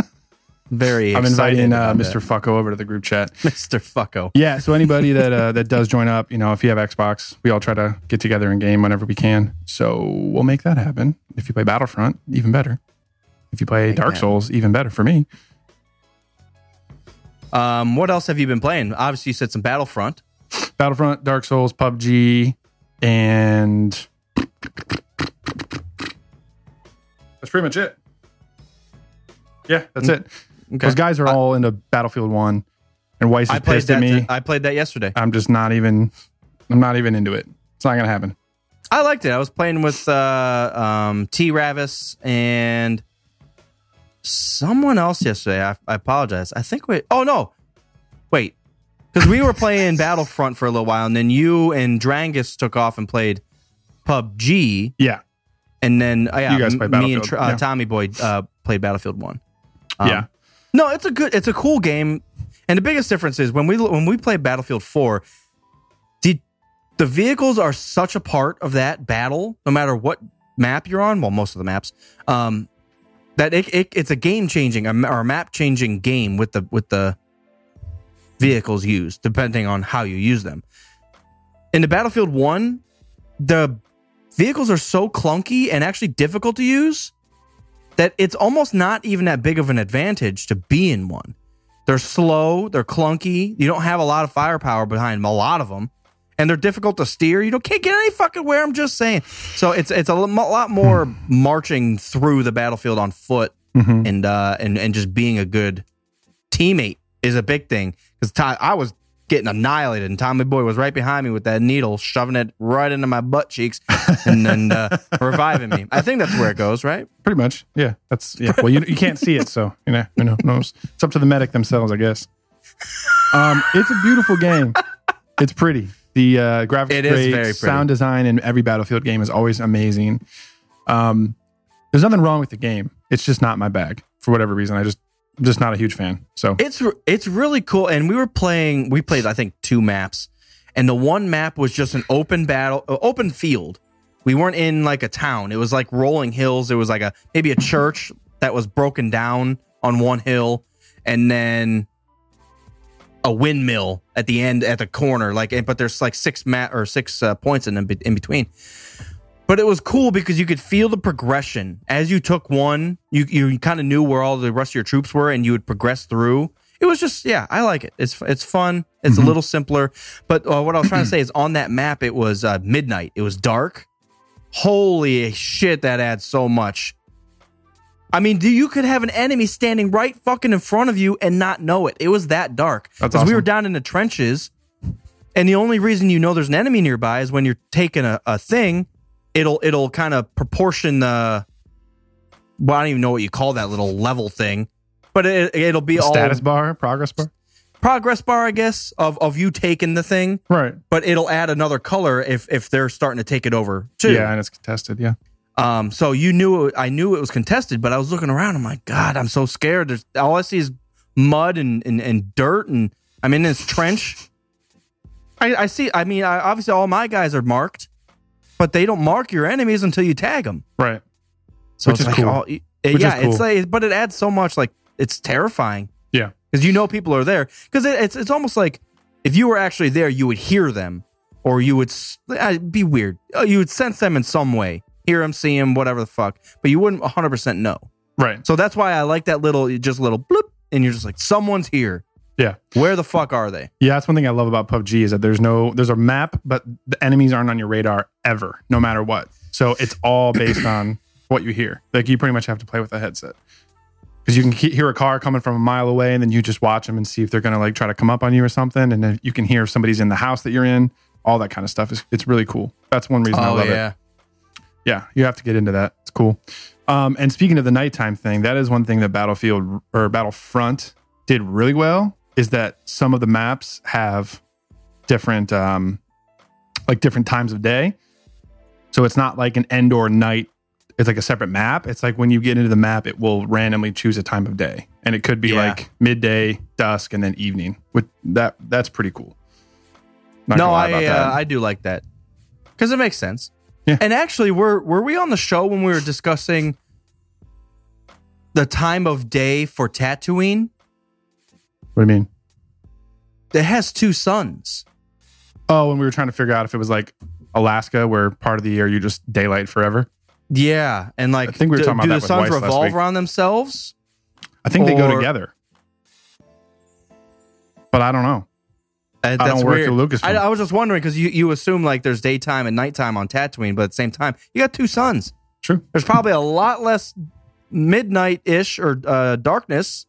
[LAUGHS] very. I'm inviting uh, Mr. Fucko over to the group chat. [LAUGHS] Mr. Fucko. Yeah, so anybody that uh, [LAUGHS] that does join up, you know, if you have Xbox, we all try to get together and game whenever we can. So we'll make that happen. If you play Battlefront, even better. If you play Make Dark that Souls, even better for me. Um, what else have you been playing? Obviously, you said some Battlefront. Battlefront, Dark Souls, PUBG, and pretty much it. Yeah, that's it. Okay. Those guys are all into Battlefield One, and Weiss is I played pissed that. at me. t- I played that yesterday. I'm just not even. I'm not even into it. It's not gonna happen. I liked it. I was playing with uh, um, T. Ravis and someone else yesterday. I, I apologize. I think we. Oh no, wait, because we were playing [LAUGHS] Battlefront for a little while, and then you and Drangus took off and played PUBG, Yeah, and then uh, yeah, You guys m- me and uh, yeah. Tommy Boy uh, played Battlefield One. Um, yeah. No, it's a good, it's a cool game, and the biggest difference is when we when we play Battlefield Four, did the vehicles are such a part of that battle, no matter what map you're on. Well, most of the maps, um, that it, it it's a game changing or a map changing game with the with the vehicles used, depending on how you use them. In the Battlefield 1, the vehicles are so clunky and actually difficult to use that it's almost not even that big of an advantage to be in one. They're slow, they're clunky, you don't have a lot of firepower behind them, a lot of them, and they're difficult to steer. You don't can't get any fucking where. I'm just saying. So it's it's a lot more marching through the battlefield on foot Mhm. and uh and and just being a good teammate is a big thing because I was getting annihilated and Tommy Boy was right behind me with that needle shoving it right into my butt cheeks and then uh, [LAUGHS] reviving me. I think that's where it goes, right? Pretty much. Yeah. That's yeah. [LAUGHS] Well, you you can't see it, so you know, you know, knows. It's up to the medic themselves, I guess. Um, it's a beautiful game. It's pretty. The uh, graphics It is great. very pretty. Sound design in every Battlefield game is always amazing. Um, there's nothing wrong with the game. It's just not my bag for whatever reason. I just just not a huge fan. So It's it's really cool, and we were playing. We played, I think, two maps, and the one map was just an open battle, uh, open field. We weren't in like a town. It was like rolling hills. It was like a maybe a church that was broken down on one hill, and then a windmill at the end at the corner. Like, but there's like six mat or six uh, points in in between. But it was cool because you could feel the progression as you took one. You you kind of knew where all the rest of your troops were, and you would progress through. It was just yeah, I like it. It's it's fun. It's a little simpler. But uh, what I was trying to say is on that map, it was uh, midnight. It was dark. Holy shit, that adds so much. I mean, do you could have an enemy standing right fucking in front of you and not know it? It was that dark. That's Because we were down in the trenches, and the only reason you know there's an enemy nearby is when you're taking a, a thing. It'll it'll kind of proportion the. Well, I don't even know what you call that little level thing, but it, it'll be all status bar, progress bar. progress bar, I guess, of of you taking the thing. Right. But it'll add another color if if they're starting to take it over too. Yeah, and it's contested. Yeah. Um, so you knew I knew it was contested, but I was looking around. I'm like, God, I'm so scared. There's all I see is mud and and, and dirt, and I'm in this trench. I, I see. I mean, I, obviously, all my guys are marked, but they don't mark your enemies until you tag them. Right. So Which it's is like, cool. oh, it- Which yeah, is it's like, but it adds so much. Like it's terrifying Yeah. because you know people are there. Because it, it's it's almost like if you were actually there, you would hear them, or you would uh, be weird. Uh, You would sense them in some way, hear them, see them, whatever the fuck. But you wouldn't 100 percent know. Right. So that's why I like that little, just little bloop, and you're just like, someone's here. Yeah. Where the fuck are they? Yeah, that's one thing I love about PUBG is that there's no there's a map, but the enemies aren't on your radar ever, no matter what. So it's all based on what you hear. Like you pretty much have to play with a headset because you can hear a car coming from a mile away, and then you just watch them and see if they're gonna like try to come up on you or something, and then you can hear if somebody's in the house that you're in. All that kind of stuff is it's really cool. That's one reason I Oh love it. yeah, Yeah, you have to get into that. It's cool. Um, and speaking of the nighttime thing, that is one thing that Battlefield or Battlefront did really well is that some of the maps have different um like different times of day. So it's not like an end or night. It's like a separate map. It's like when you get into the map, it will randomly choose a time of day. And it could be Yeah. like midday, dusk, and then evening. With that that's pretty cool. Not no, lie I about that. uh, I do like that because it makes sense. Yeah. And actually, were were we on the show when we were discussing the time of day for Tatooine? What do you mean? It has two suns. Oh, and we were trying to figure out if it was like Alaska, where part of the year you just daylight forever. Yeah, and like, I think we were do, talking about do that the with suns Weiss last revolve week. around themselves? I think they go Or- together, but I don't know. Uh, don't work weird. at Lucasfilm. I, I was just wondering because you, you assume like there's daytime and nighttime on Tatooine, but at the same time, you got two suns. True. There's probably a lot less midnight ish or uh, darkness.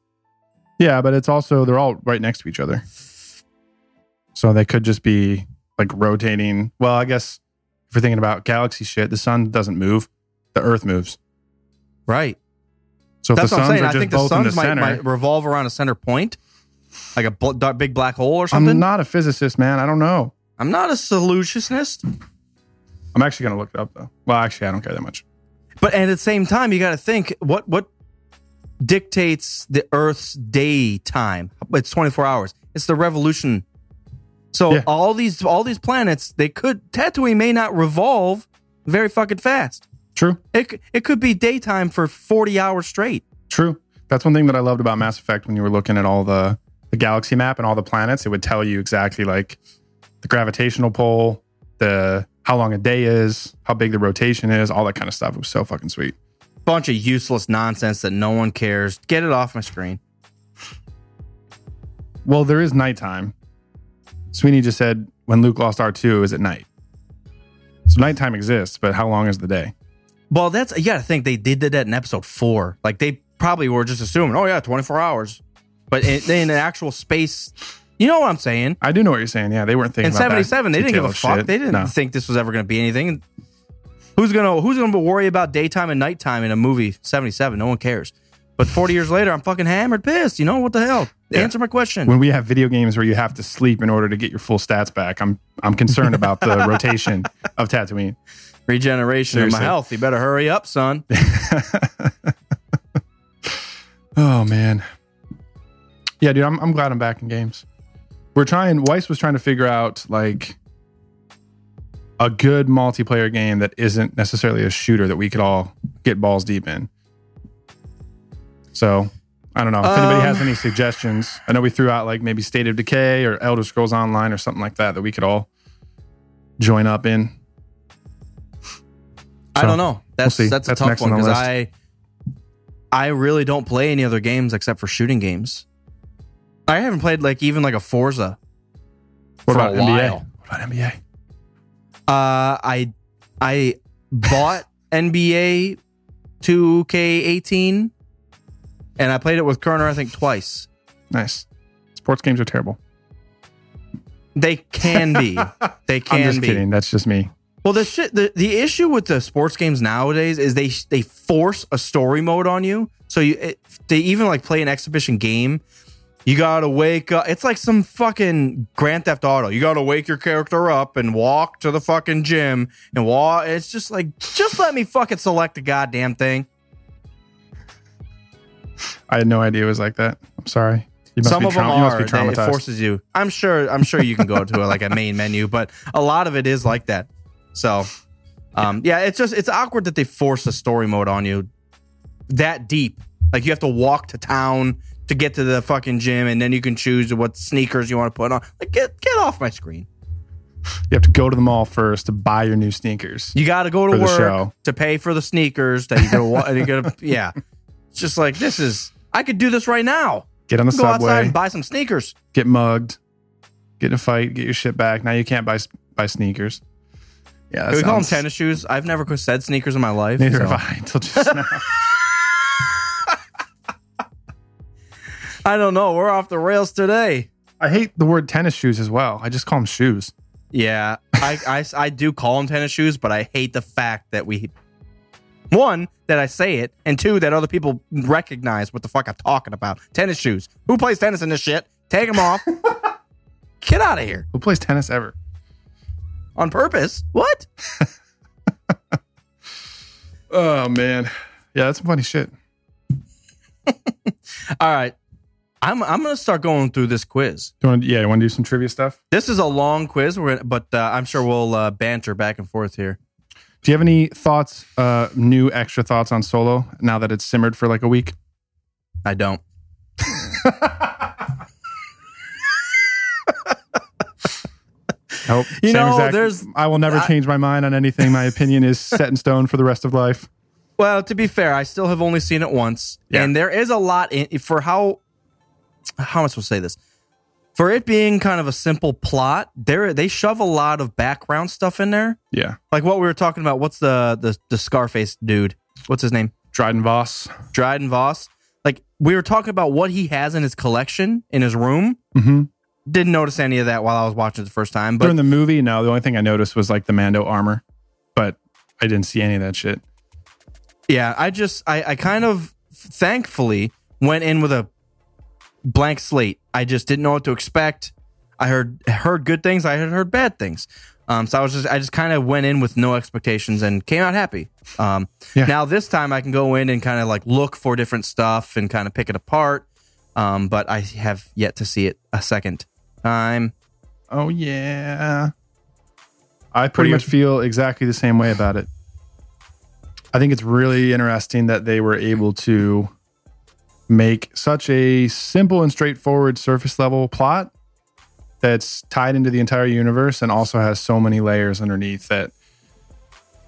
Yeah, but it's also they're all right next to each other, so they could just be like rotating. Well, I guess if you're thinking about galaxy shit, the sun doesn't move; the Earth moves. Right. So if That's the what I'm saying. I think the in the suns might, center, might revolve around a center point, like a bl- dark, big black hole or something. I'm not a physicist, man. I don't know. I'm not a solutionist, I'm actually gonna look it up though. Well, actually, I don't care that much. but at the same time, you got to think what what dictates the Earth's daytime. It's 24 hours. It's the revolution. So Yeah. all these all these planets, they could Tatooine may not revolve very fucking fast. True. It it could be daytime for 40 hours straight. True. That's one thing that I loved about Mass Effect when you were looking at all the the galaxy map and all the planets, it would tell you exactly like the gravitational pull, the how long a day is, how big the rotation is, all that kind of stuff. It was so fucking sweet. Bunch of useless nonsense that no one cares. Get it off my screen. Well, there is nighttime. Sweeney just said when Luke lost R2 is at night. So nighttime exists, but how long is the day? Well, that's you got to think they did that in episode four. Like they probably were just assuming, oh yeah, twenty four hours. But in, in the actual space, you know what I'm saying? I do know what you're saying. Yeah, they weren't thinking In about that '77, they didn't give a fuck. shit. They didn't No. think this was ever going to be anything. Who's gonna Who's gonna worry about daytime and nighttime in a movie? '77, no one cares. But 40 years later, I'm fucking hammered, pissed. You know what the hell? Yeah. Answer my question. When we have video games where you have to sleep in order to get your full stats back, I'm I'm concerned about the [LAUGHS] rotation of Tatooine. Regeneration of my health. You better hurry up, son. [LAUGHS] Oh man. Yeah, dude, I'm I'm glad I'm back in games. We're trying Weiss was trying to figure out like a good multiplayer game that isn't necessarily a shooter that we could all get balls deep in. So I don't know if anybody Um, has any suggestions. I know we threw out like maybe State of Decay or Elder Scrolls Online or something like that that we could all join up in. I don't know. That's see. that's a tough one because. I I really don't play any other games except for shooting games. I haven't played like even like a Forza. What for about NBA? while. What about NBA? Uh, I I bought [LAUGHS] NBA 2K18, and I played it with Kerner I think twice. Nice. Sports games are terrible. They can be. [LAUGHS] They can I'm just be. kidding. That's just me. Well, the shit, the, the issue with the sports games nowadays is they they force a story mode on you. So you it, they even like play an exhibition game. You gotta wake up. It's like some fucking Grand Theft Auto. You gotta wake your character up and walk to the fucking gym and walk. It's just like, just let me fucking select the goddamn thing. I had no idea it was like that. I'm sorry. You must Some be of them traum- you must are. They- It forces you. I'm sure. I'm sure you can go to a, like a main menu, but a lot of it is like that. So, um, yeah, it's just it's awkward that they force a story mode on you that deep. Like you have to walk to town to get to the fucking gym, and then you can choose what sneakers you want to put on. Like get get off my screen. You have to go to the mall first to buy your new sneakers. You got to go to work to pay for the sneakers that you're gonna. you're gonna [LAUGHS] yeah. It's just like this is. I could do this right now. Get on the Go outside subway, and buy some sneakers. get mugged, get in a fight, get your shit back. Now you can't buy buy sneakers. Yeah, we call them tennis shoes? I've never said sneakers in my life. Neither so- have I until just now. [LAUGHS] I don't know. We're off the rails today. I hate the word tennis shoes as well. I just call them shoes. Yeah, I, I, I do call them tennis shoes, but I hate the fact that we, one, that I say it, and two, that other people recognize what the fuck I'm talking about. Tennis shoes. Who plays tennis in this shit? Take them off. [LAUGHS] Get out of here. Who plays tennis ever? On purpose? What? [LAUGHS] Oh man, yeah, that's some funny shit. [LAUGHS] All right. I'm, I'm going to start going through this quiz. You want to, yeah, you want to do some trivia stuff? This is a long quiz, we're gonna, but uh, I'm sure we'll uh, banter back and forth here. Do you have any thoughts, uh, new extra thoughts on Solo now that it's simmered for like a week? I don't. [LAUGHS] Nope. You Same know, exact- there's- I will never I- change my mind on anything. My opinion is set in stone for the rest of life. Well, to be fair, I still have only seen it once, Yeah. and there is a lot in for how how am I supposed to say this? For it being kind of a simple plot, there they shove a lot of background stuff in there, Yeah. like what we were talking about. What's the the the Scarface dude? What's his name? Dryden Voss. Dryden Voss. Like we were talking about what he has in his collection in his room. Mm-hmm. Didn't notice any of that while I was watching it the first time, but During the movie, no, the only thing I noticed was like the Mando armor, but I didn't see any of that shit. Yeah, I just I, I kind of thankfully went in with a blank slate. I just didn't know what to expect. I heard heard good things. I had heard bad things. Um, so I was just I just kind of went in with no expectations and came out happy. Um, Yeah. Now this time I can go in and kind of like look for different stuff and kind of pick it apart. Um, but I have yet to see it a second time. Oh yeah. I pretty are much feel exactly the same way about it. I think it's really interesting that they were able to make such a simple and straightforward surface level plot that's tied into the entire universe and also has so many layers underneath that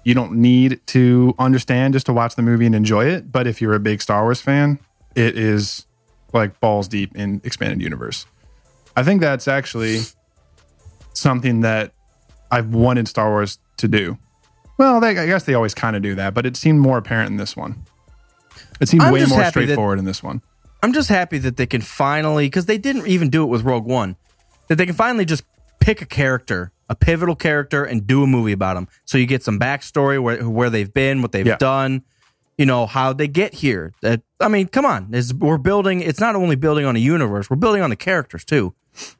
you don't need to understand just to watch the movie and enjoy it. But if you're a big Star Wars fan, it is like balls deep in expanded universe. I think that's actually something that I've wanted Star Wars to do. Well, they, I guess they always kind of do that, but it seemed more apparent in this one. It seemed I'm way more happy that- straightforward in this one. I'm just happy that they can finally, because they didn't even do it with Rogue One, that they can finally just pick a character, a pivotal character, and do a movie about them. So you get some backstory where where they've been, what they've Yeah. done, you know, how they get here. That I mean, come on, it's, we're building. It's not only building on a universe, we're building on the characters too.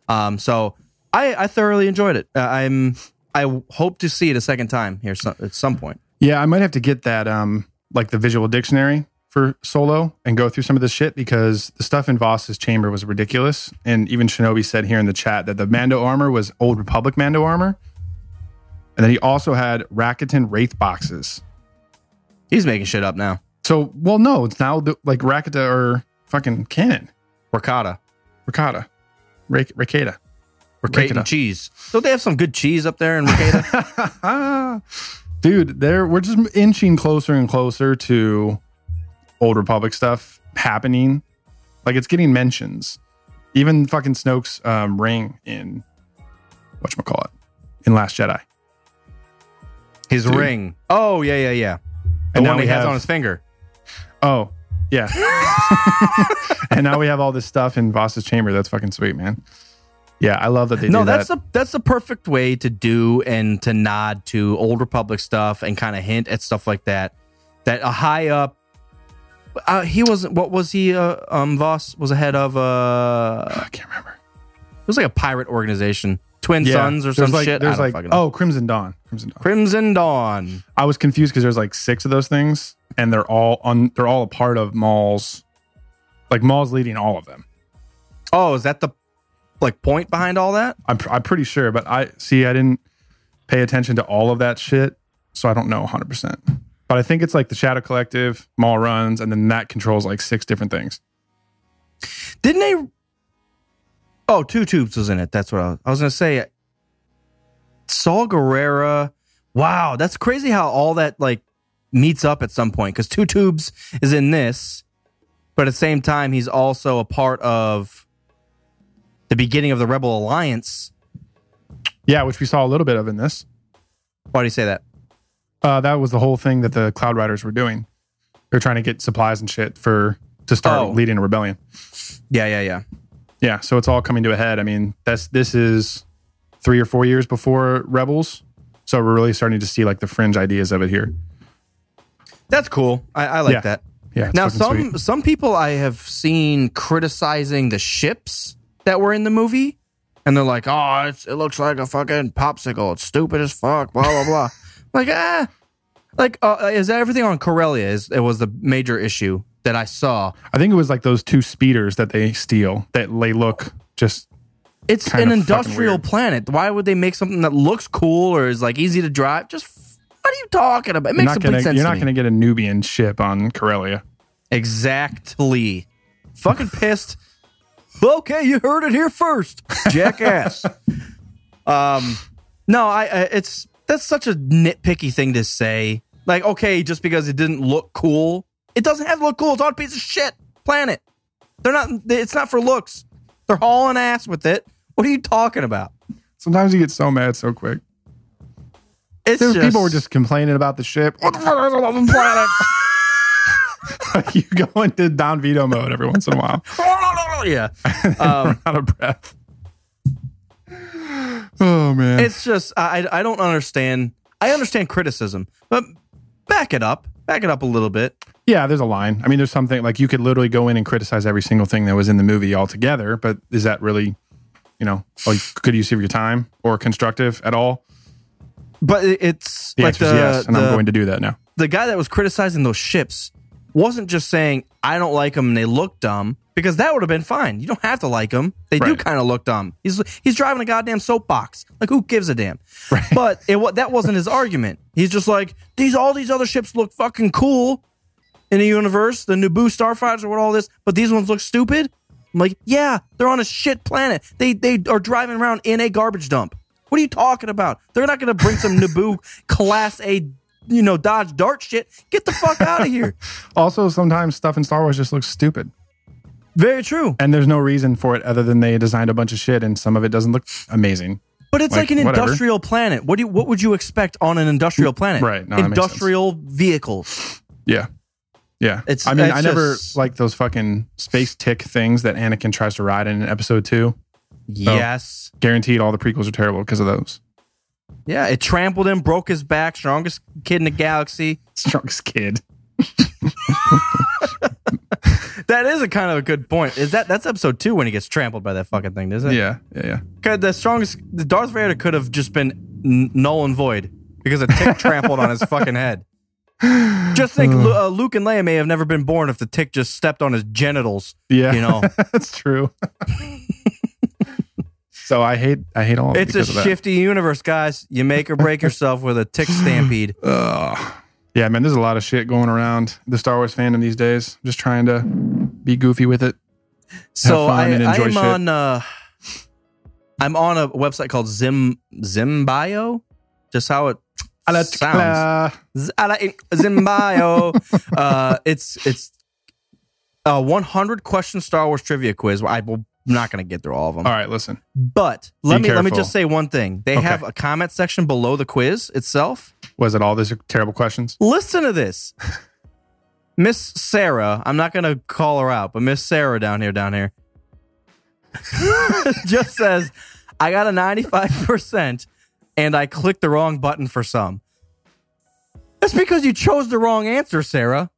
Um, so I I thoroughly enjoyed it. Uh, I'm I hope to see it a second time here some, at some point. Yeah, I might have to get that, um, like the visual dictionary for Solo and go through some of this shit because the stuff in Voss's chamber was ridiculous. And even Shinobi said here in the chat that the Mando armor was Old Republic Mando armor. And then he also had Rakuten Wraith boxes. He's making shit up now. So, well, no, it's now the, like Rakata or fucking canon. Ricotta, Ricotta. Rak- Rakata. bacon Rakata. cheese. Don't they have some good cheese up there in? Ah, [LAUGHS] dude, there we're just inching closer and closer to old Republic stuff happening. Like it's getting mentions. Even fucking Snoke's um, ring in what call it in Last Jedi. His Dude. ring. Oh yeah, yeah, yeah. The And now one he we has have- on his finger. Oh, yeah. [LAUGHS] and now we have all this stuff in Voss's chamber. That's fucking sweet, man. Yeah, I love that they No, that's that. the that's the perfect way to do and to nod to old Republic stuff and kind of hint at stuff like that. That a high up. Uh, he wasn't. What was he? Uh, um, Voss was ahead of. Uh, I can't remember. it was like a pirate organization, Twin Yeah, Sons or there's some like, shit. There's like oh, Crimson Dawn. Crimson Dawn. Crimson Dawn. I was confused because there's like six of those things, and they're all on. They're all a part of Maul's. Like Maul's leading all of them. Oh, is that the like point behind all that? I'm pr- I'm pretty sure, but I see. I didn't pay attention to all of that shit, so I don't know 100. percent But I think it's like the Shadow Collective, Maul runs, and then that controls like six different things. Didn't they? Oh, two tubes was in it. That's what I was, I was going to say. Uh, Saul Gerrera. Wow, that's crazy how all that like meets up at some point because two tubes is in this, but at the same time he's also a part of the beginning of the Rebel Alliance. Yeah, which we saw a little bit of in this. Why do you say that? Uh, that was the whole thing that the Cloud Riders were doing. They're trying to get supplies and shit for to start Oh. leading a rebellion. Yeah, yeah, yeah. Yeah, so it's all coming to a head. I mean, that's this is three or four years before Rebels, so we're really starting to see like the fringe ideas of it here. That's cool. I, I like Yeah. that. Yeah, now some sweet. some people I have seen criticizing the ships that were in the movie, and they're like, "Oh, it's, it looks like a fucking popsicle. It's stupid as fuck." Blah blah blah. [LAUGHS] like ah, like uh, is everything on Corellia? Is it was the major issue that I saw. I think it was like those two speeders that they steal that they look just It's an industrial planet. Why would they make something that looks cool or is like easy to drive? Just what are you talking about? It you're makes complete gonna sense. you're not gonna get a Nubian ship on Corellia. Exactly. Fucking pissed. Okay, you heard it here first, jackass. [LAUGHS] um, no, I, I it's that's such a nitpicky thing to say. Like, okay, just because it didn't look cool, it doesn't have to look cool. It's on a piece of shit planet. They're not. It's not for looks. They're hauling ass with it. What are you talking about? Sometimes you get so mad so quick. It's just, people were just complaining about the ship. What the fuck is on the planet? like you go into Don Vito mode every once in a while. [LAUGHS] yeah. [LAUGHS] Um, out of breath. Oh man. it's just I I don't understand. I understand criticism, but back it up, back it up a little bit. Yeah, there's a line. I mean, there's something like you could literally go in and criticize every single thing that was in the movie altogether, but is that really, you know, oh, like good use of your time or constructive at all? But it's The like answer the, is yes, and the, I'm going to do that now. the guy that was criticizing those ships wasn't just saying I don't like them and they look dumb because that would have been fine. You don't have to like them. They do kind of look dumb. He's he's driving a goddamn soapbox. Like who gives a damn? But it that wasn't his argument. He's just like these all these other ships look fucking cool. in the universe, the Naboo starfighters or what all this, but these ones look stupid. I'm like, yeah, they're on a shit planet. They they are driving around in a garbage dump. What are you talking about? They're not going to bring some [LAUGHS] Naboo class A, you know, Dodge Dart shit. Get the fuck out of here. [LAUGHS] Also, sometimes stuff in Star Wars just looks stupid, Very true. and there's no reason for it other than they designed a bunch of shit, and some of it doesn't look amazing. But it's like, Like, an whatever. industrial planet. What do you, what would you expect on an industrial planet? Right. No, that makes sense. industrial vehicles. Yeah. Yeah. It's- I mean, I never just- like those fucking space tick things that Anakin tries to ride in episode two. Oh, yes. Guaranteed all the prequels are terrible because of those. Yeah. It trampled him, broke his back. Strongest kid in the galaxy. [LAUGHS] Strongest kid. [LAUGHS] That is a kind of a good point. Is that that's episode two when he gets trampled by that fucking thing? Isn't it? Yeah. Yeah. Yeah. The strongest, the Darth Vader could have just been n- null and void because a tick [LAUGHS] trampled on his fucking head. Just think, uh, Luke and Leia may have never been born if the tick just stepped on his genitals. Yeah. You know, [LAUGHS] That's true. so I hate I hate all it's a shifty universe, guys. You make or break yourself with a tick stampede. Ugh. Yeah, man, there's a lot of shit going around the Star Wars fandom these days. just trying to be goofy with it. So I, and I enjoy am on. Uh, I'm on a website called Zim Zimbio. Just how it sounds. Z- I like Zimbio. [LAUGHS] uh, it's it's a 100 question Star Wars trivia quiz. I will I'm not going to get through all of them. All right, listen. But let Be me let me just say one thing. They Okay. have a comment section below the quiz itself. Was it all these terrible questions? Listen to this. [LAUGHS] Miss Sarah, I'm not going to call her out, but Miss Sarah down here, down here, [LAUGHS] just says, I got a 95% and I clicked the wrong button for some. That's because you chose the wrong answer, Sarah.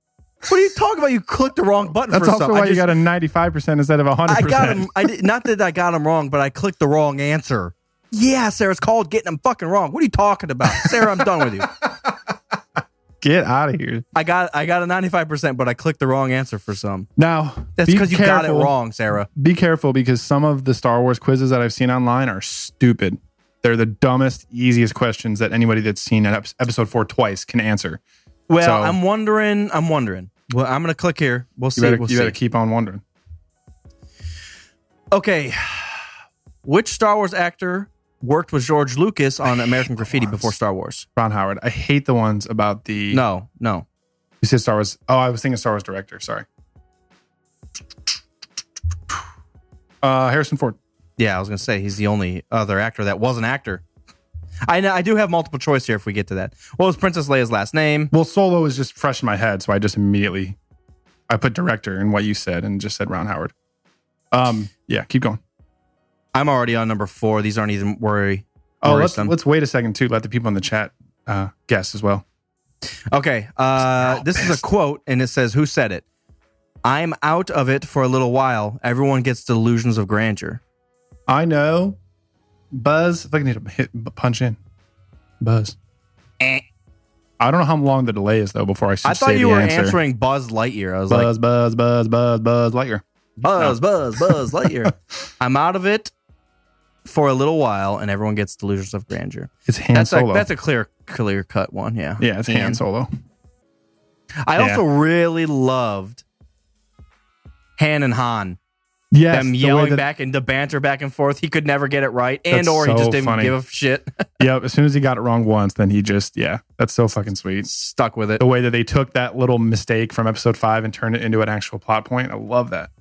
What are you talking about? You clicked the wrong button That's for also some. why I you just- got a 95% instead of 100%. I got him. I did, not that I got him wrong, but I clicked the wrong answer. Yeah, Sarah, it's called getting them fucking wrong. What are you talking about, Sarah? I'm done with you. [LAUGHS] Get out of here. I got I got a 95%, but I clicked the wrong answer for some. Now, That's be because you got it wrong, Sarah. Be careful because some of the Star Wars quizzes that I've seen online are stupid. They're the dumbest, easiest questions that anybody that's seen ep- episode four twice can answer. Well, So- I'm wondering. I'm wondering. Well, I'm gonna click here. We'll see. better, we'll you see. better keep on wondering. okay, [SIGHS] which Star Wars actor worked with George Lucas on American Graffiti before Star Wars? Ron Howard. I hate the ones about the. No, no. You said Star Wars. Oh, I was thinking Star Wars director. Sorry. Uh, Harrison Ford. Yeah, I was gonna say he's the only other actor that was an actor. I know. I do have multiple choice here if we get to that. What was Princess Leia's last name? Well, Solo is just fresh in my head, so I just immediately I put director in what you said and just said Ron Howard. Um, yeah, keep going. I'm already on number four. These aren't even worry. Oh, let's let's wait a second too. Let the people in the chat uh, guess as well. Okay. Uh, this is a quote, and it says, "Who said it? I'm out of it for a little while. Everyone gets delusions of grandeur." I know. Buzz. If I can hit, a- hit punch in. Buzz. Eh. I don't know how long the delay is though. Before I should I thought say you were answer. answering Buzz Lightyear. I was Buzz, like, buzz, buzz, buzz, buzz, buzz, Lightyear. Buzz, Buzz, Buzz Lightyear. [LAUGHS] I'm out of it for a little while, and everyone gets delusions of grandeur. It's Han That's Solo. a that's a clear clear cut one. Yeah. yeah, it's Han And Solo. I Yeah. also really loved Han and Han. Yes, them yelling that- back and the banter back and forth. He could never get it right, and or he just didn't funny. give a shit. [LAUGHS] Yep. As soon as he got it wrong once, then he just yeah, that's so fucking sweet. Stuck with it. The way that they took that little mistake from episode five and turned it into an actual plot point, I love that.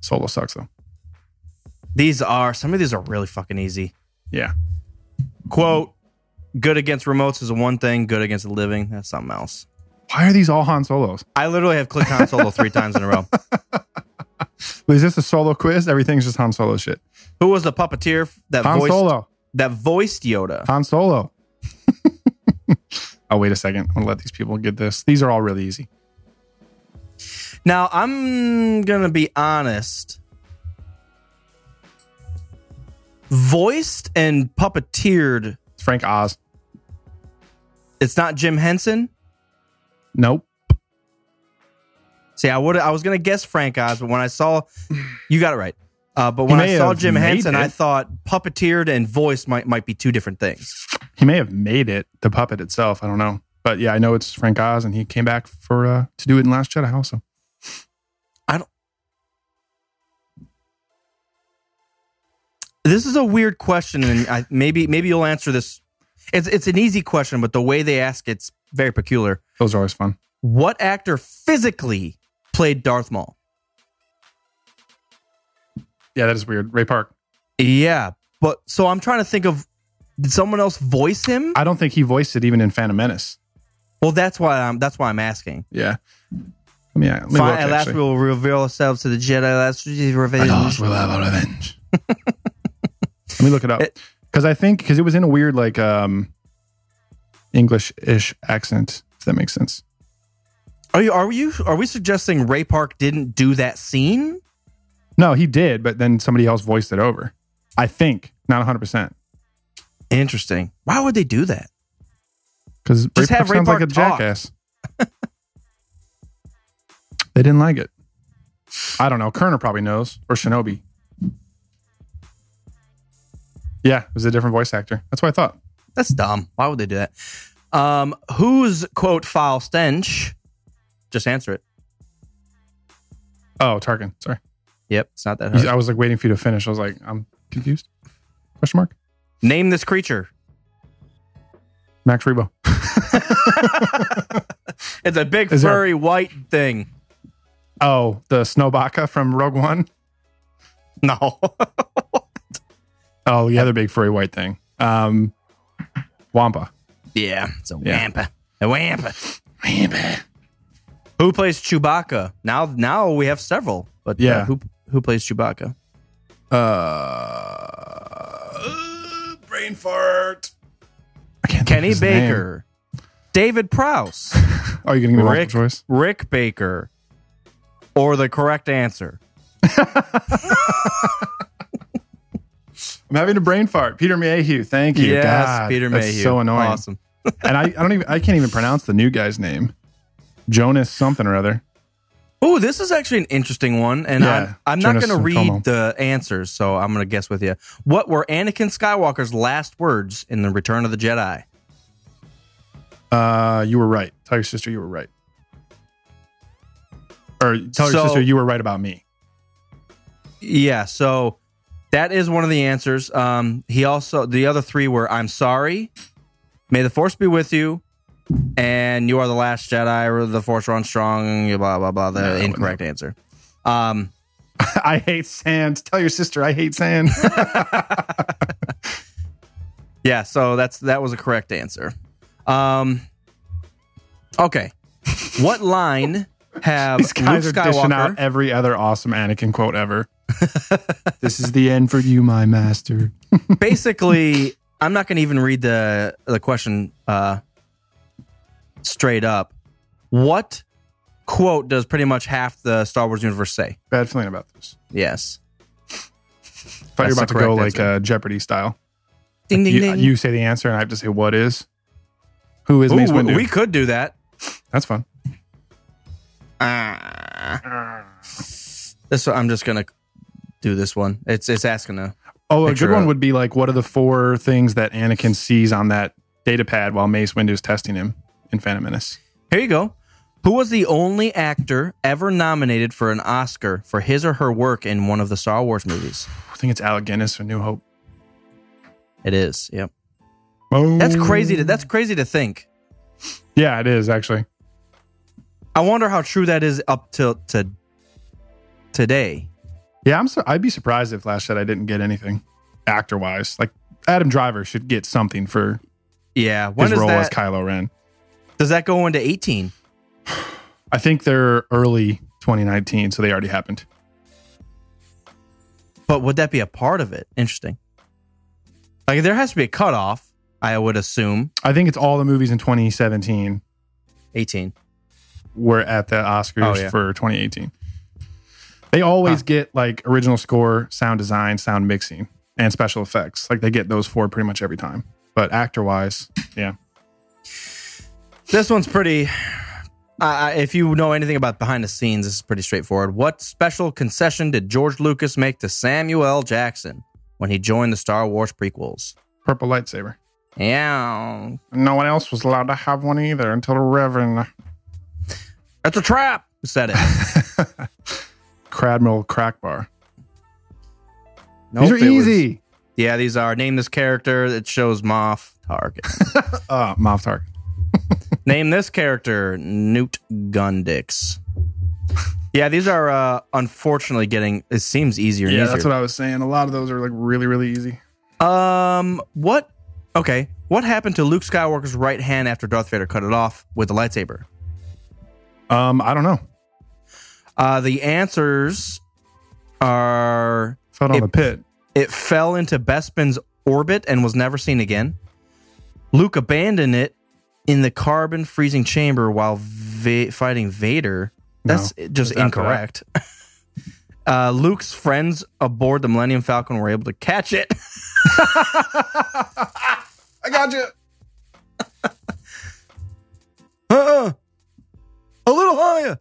Solo sucks though. These are some of these are really fucking easy. Yeah. Quote: Good against remotes is one thing. Good against the living, that's something else. Why are these all Han Solos? I literally have clicked Han Solo three times in a row. [LAUGHS] Is this a solo quiz? Everything's just Han Solo shit. Who was the puppeteer that Han voiced Solo. that voiced Yoda? Han Solo. [LAUGHS] oh, wait a second. I'm gonna let these people get this. These are all really easy. Now I'm gonna be honest. Voiced and puppeteered. It's Frank Oz. It's not Jim Henson. Nope. See, I would I was gonna guess Frank Oz, but when I saw you got it right. Uh, but when I saw Jim Henson, I thought puppeteered and voiced might might be two different things. He may have made it, the puppet itself. I don't know. But yeah, I know it's Frank Oz, and he came back for uh, to do it in Last Jedi also. This is a weird question, and I, maybe maybe you'll answer this. It's it's an easy question, but the way they ask it's very peculiar. Those are always fun. What actor physically played Darth Maul? Yeah, that is weird. Ray Park. Yeah, but so I'm trying to think of did someone else voice him? I don't think he voiced it even in Phantom Menace. Well, that's why I'm that's why I'm asking. Yeah. Me, Fine, look, at last, we will reveal ourselves to the Jedi. Last revenge. Last we'll have our revenge. [LAUGHS] Let me look it up because I think because it was in a weird like um English-ish accent. If that makes sense. Are you are you are we suggesting Ray Park didn't do that scene? No, he did, but then somebody else voiced it over. I think not 100 percent Interesting. Why would they do that? because Ray Park have Ray sounds Park like a talk. jackass. they didn't like it. I don't know. Kerner probably knows or Shinobi. Yeah, it was a different voice actor. That's what I thought. That's dumb. Why would they do that? Um, whose quote foul stench? Just answer it. Oh, Tarkin. Sorry. Yep, it's not that hard. I was like waiting for you to finish. I was like, I'm confused. Question mark. Name this creature. Max Rebo. [LAUGHS] It's a big Is there- furry white thing. Oh, the Snowbaka from Rogue One. No. [LAUGHS] Oh, the other big furry white thing. Um, Wampa. yeah, it's a Yeah. wampa. A wampa. Wampa. Who plays Chewbacca? Now, now we have several. But uh, Yeah. who who plays Chewbacca? Uh, brain fart. I can't think of Kenny his name. Baker, David Prowse, [LAUGHS] Oh, you're gonna give me Rick multiple choice? Rick Baker, or the correct answer. [LAUGHS] I'm having a brain fart. Peter Mayhew. Thank you. Yes, God, Peter that's Mayhew. So annoying. Awesome. [LAUGHS] and I, I don't even. I can't even pronounce the new guy's name. Jonas something or other. Oh, this is actually an interesting one, and Yeah, I'm, I'm not going to read the answers, so I'm going to guess with you. What were Anakin Skywalker's last words in the Return of the Jedi? Uh, you were right. Tell your sister you were right. Or tell your So- sister you were right about me. Yeah, so that is one of the answers. Um, he also the other three were "I'm sorry," "May the Force be with you," and "You are the last Jedi," or "The Force runs strong." Blah blah blah. The No, incorrect answer. Um, [LAUGHS] I hate sand. Tell your sister I hate sand. [LAUGHS] yeah, so that's that was a correct answer. Um, okay, what line [LAUGHS] have These guys Luke are dishing Skywalker? out every other awesome Anakin quote ever. This is the end for you, my master. [LAUGHS] basically, I'm not going to even read the the question uh, straight up. What quote does pretty much half the Star Wars universe say? Bad feeling about this. Yes. Thought you That's were about to go like uh, Jeopardy style. Ding ding You, ding. you say the answer, and I have to say what is. Who is Ooh, Mace Windu? we could do that. That's fun. Ah. This I'm just gonna do this one. It's it's asking a Oh, a good one of- would be like, what are the four things that Anakin sees on that data pad while Mace Windu's testing him in Phantom Menace? Here you go. Who was the only actor ever nominated for an Oscar for his or her work in one of the Star Wars movies? I think it's Alec Guinness for New Hope. It is. Yep. Oh, That's crazy. To, that's crazy to think. yeah, it is actually. I wonder how true that is up till to today. Yeah, I'm. Su- I'd be surprised if Last Jedi didn't get anything actor wise. Like Adam Driver should get something for Yeah. When his is role as that? Kylo Ren. does that go into 18? [SIGHS] I think they're early 2019, so they already happened. But would that be a part of it? Interesting. Like there has to be a cutoff. I would assume I think it's all the movies in 2017 18. were at the Oscars Oh, yeah. for 2018. They always get like original score, sound design, sound mixing, and special effects. Like they get those four pretty much every time. But actor wise, yeah. This one's pretty. Uh, if you know anything about behind the scenes, this is pretty straightforward. What special concession did George Lucas make to Samuel L. Jackson when he joined the Star Wars prequels? Purple lightsaber. Yeah. No one else was allowed to have one either until the Reverend That's a trap. Said it? [LAUGHS] Cradmill Crack Bar. Nope, These are it was- easy. yeah, these are. Name this character that shows Moff Target. [LAUGHS] Uh, Moff Target. [LAUGHS] Name this character Newt Gundix. Yeah, these are uh, unfortunately getting. It seems easier. And Yeah, easier. that's what I was saying. A lot of those are like really, really easy. Um, what? Okay, what happened to Luke Skywalker's right hand after Darth Vader cut it off with the lightsaber? Um, I don't know. Uh, the answers are Fell down It- the pit. it fell into Bespin's orbit and was never seen again. Luke abandoned it in the carbon freezing chamber while va- fighting Vader. That's No, just incorrect. [LAUGHS] uh, Luke's friends aboard the Millennium Falcon were able to catch it. [LAUGHS] I got you. [LAUGHS] Uh-uh. a little higher.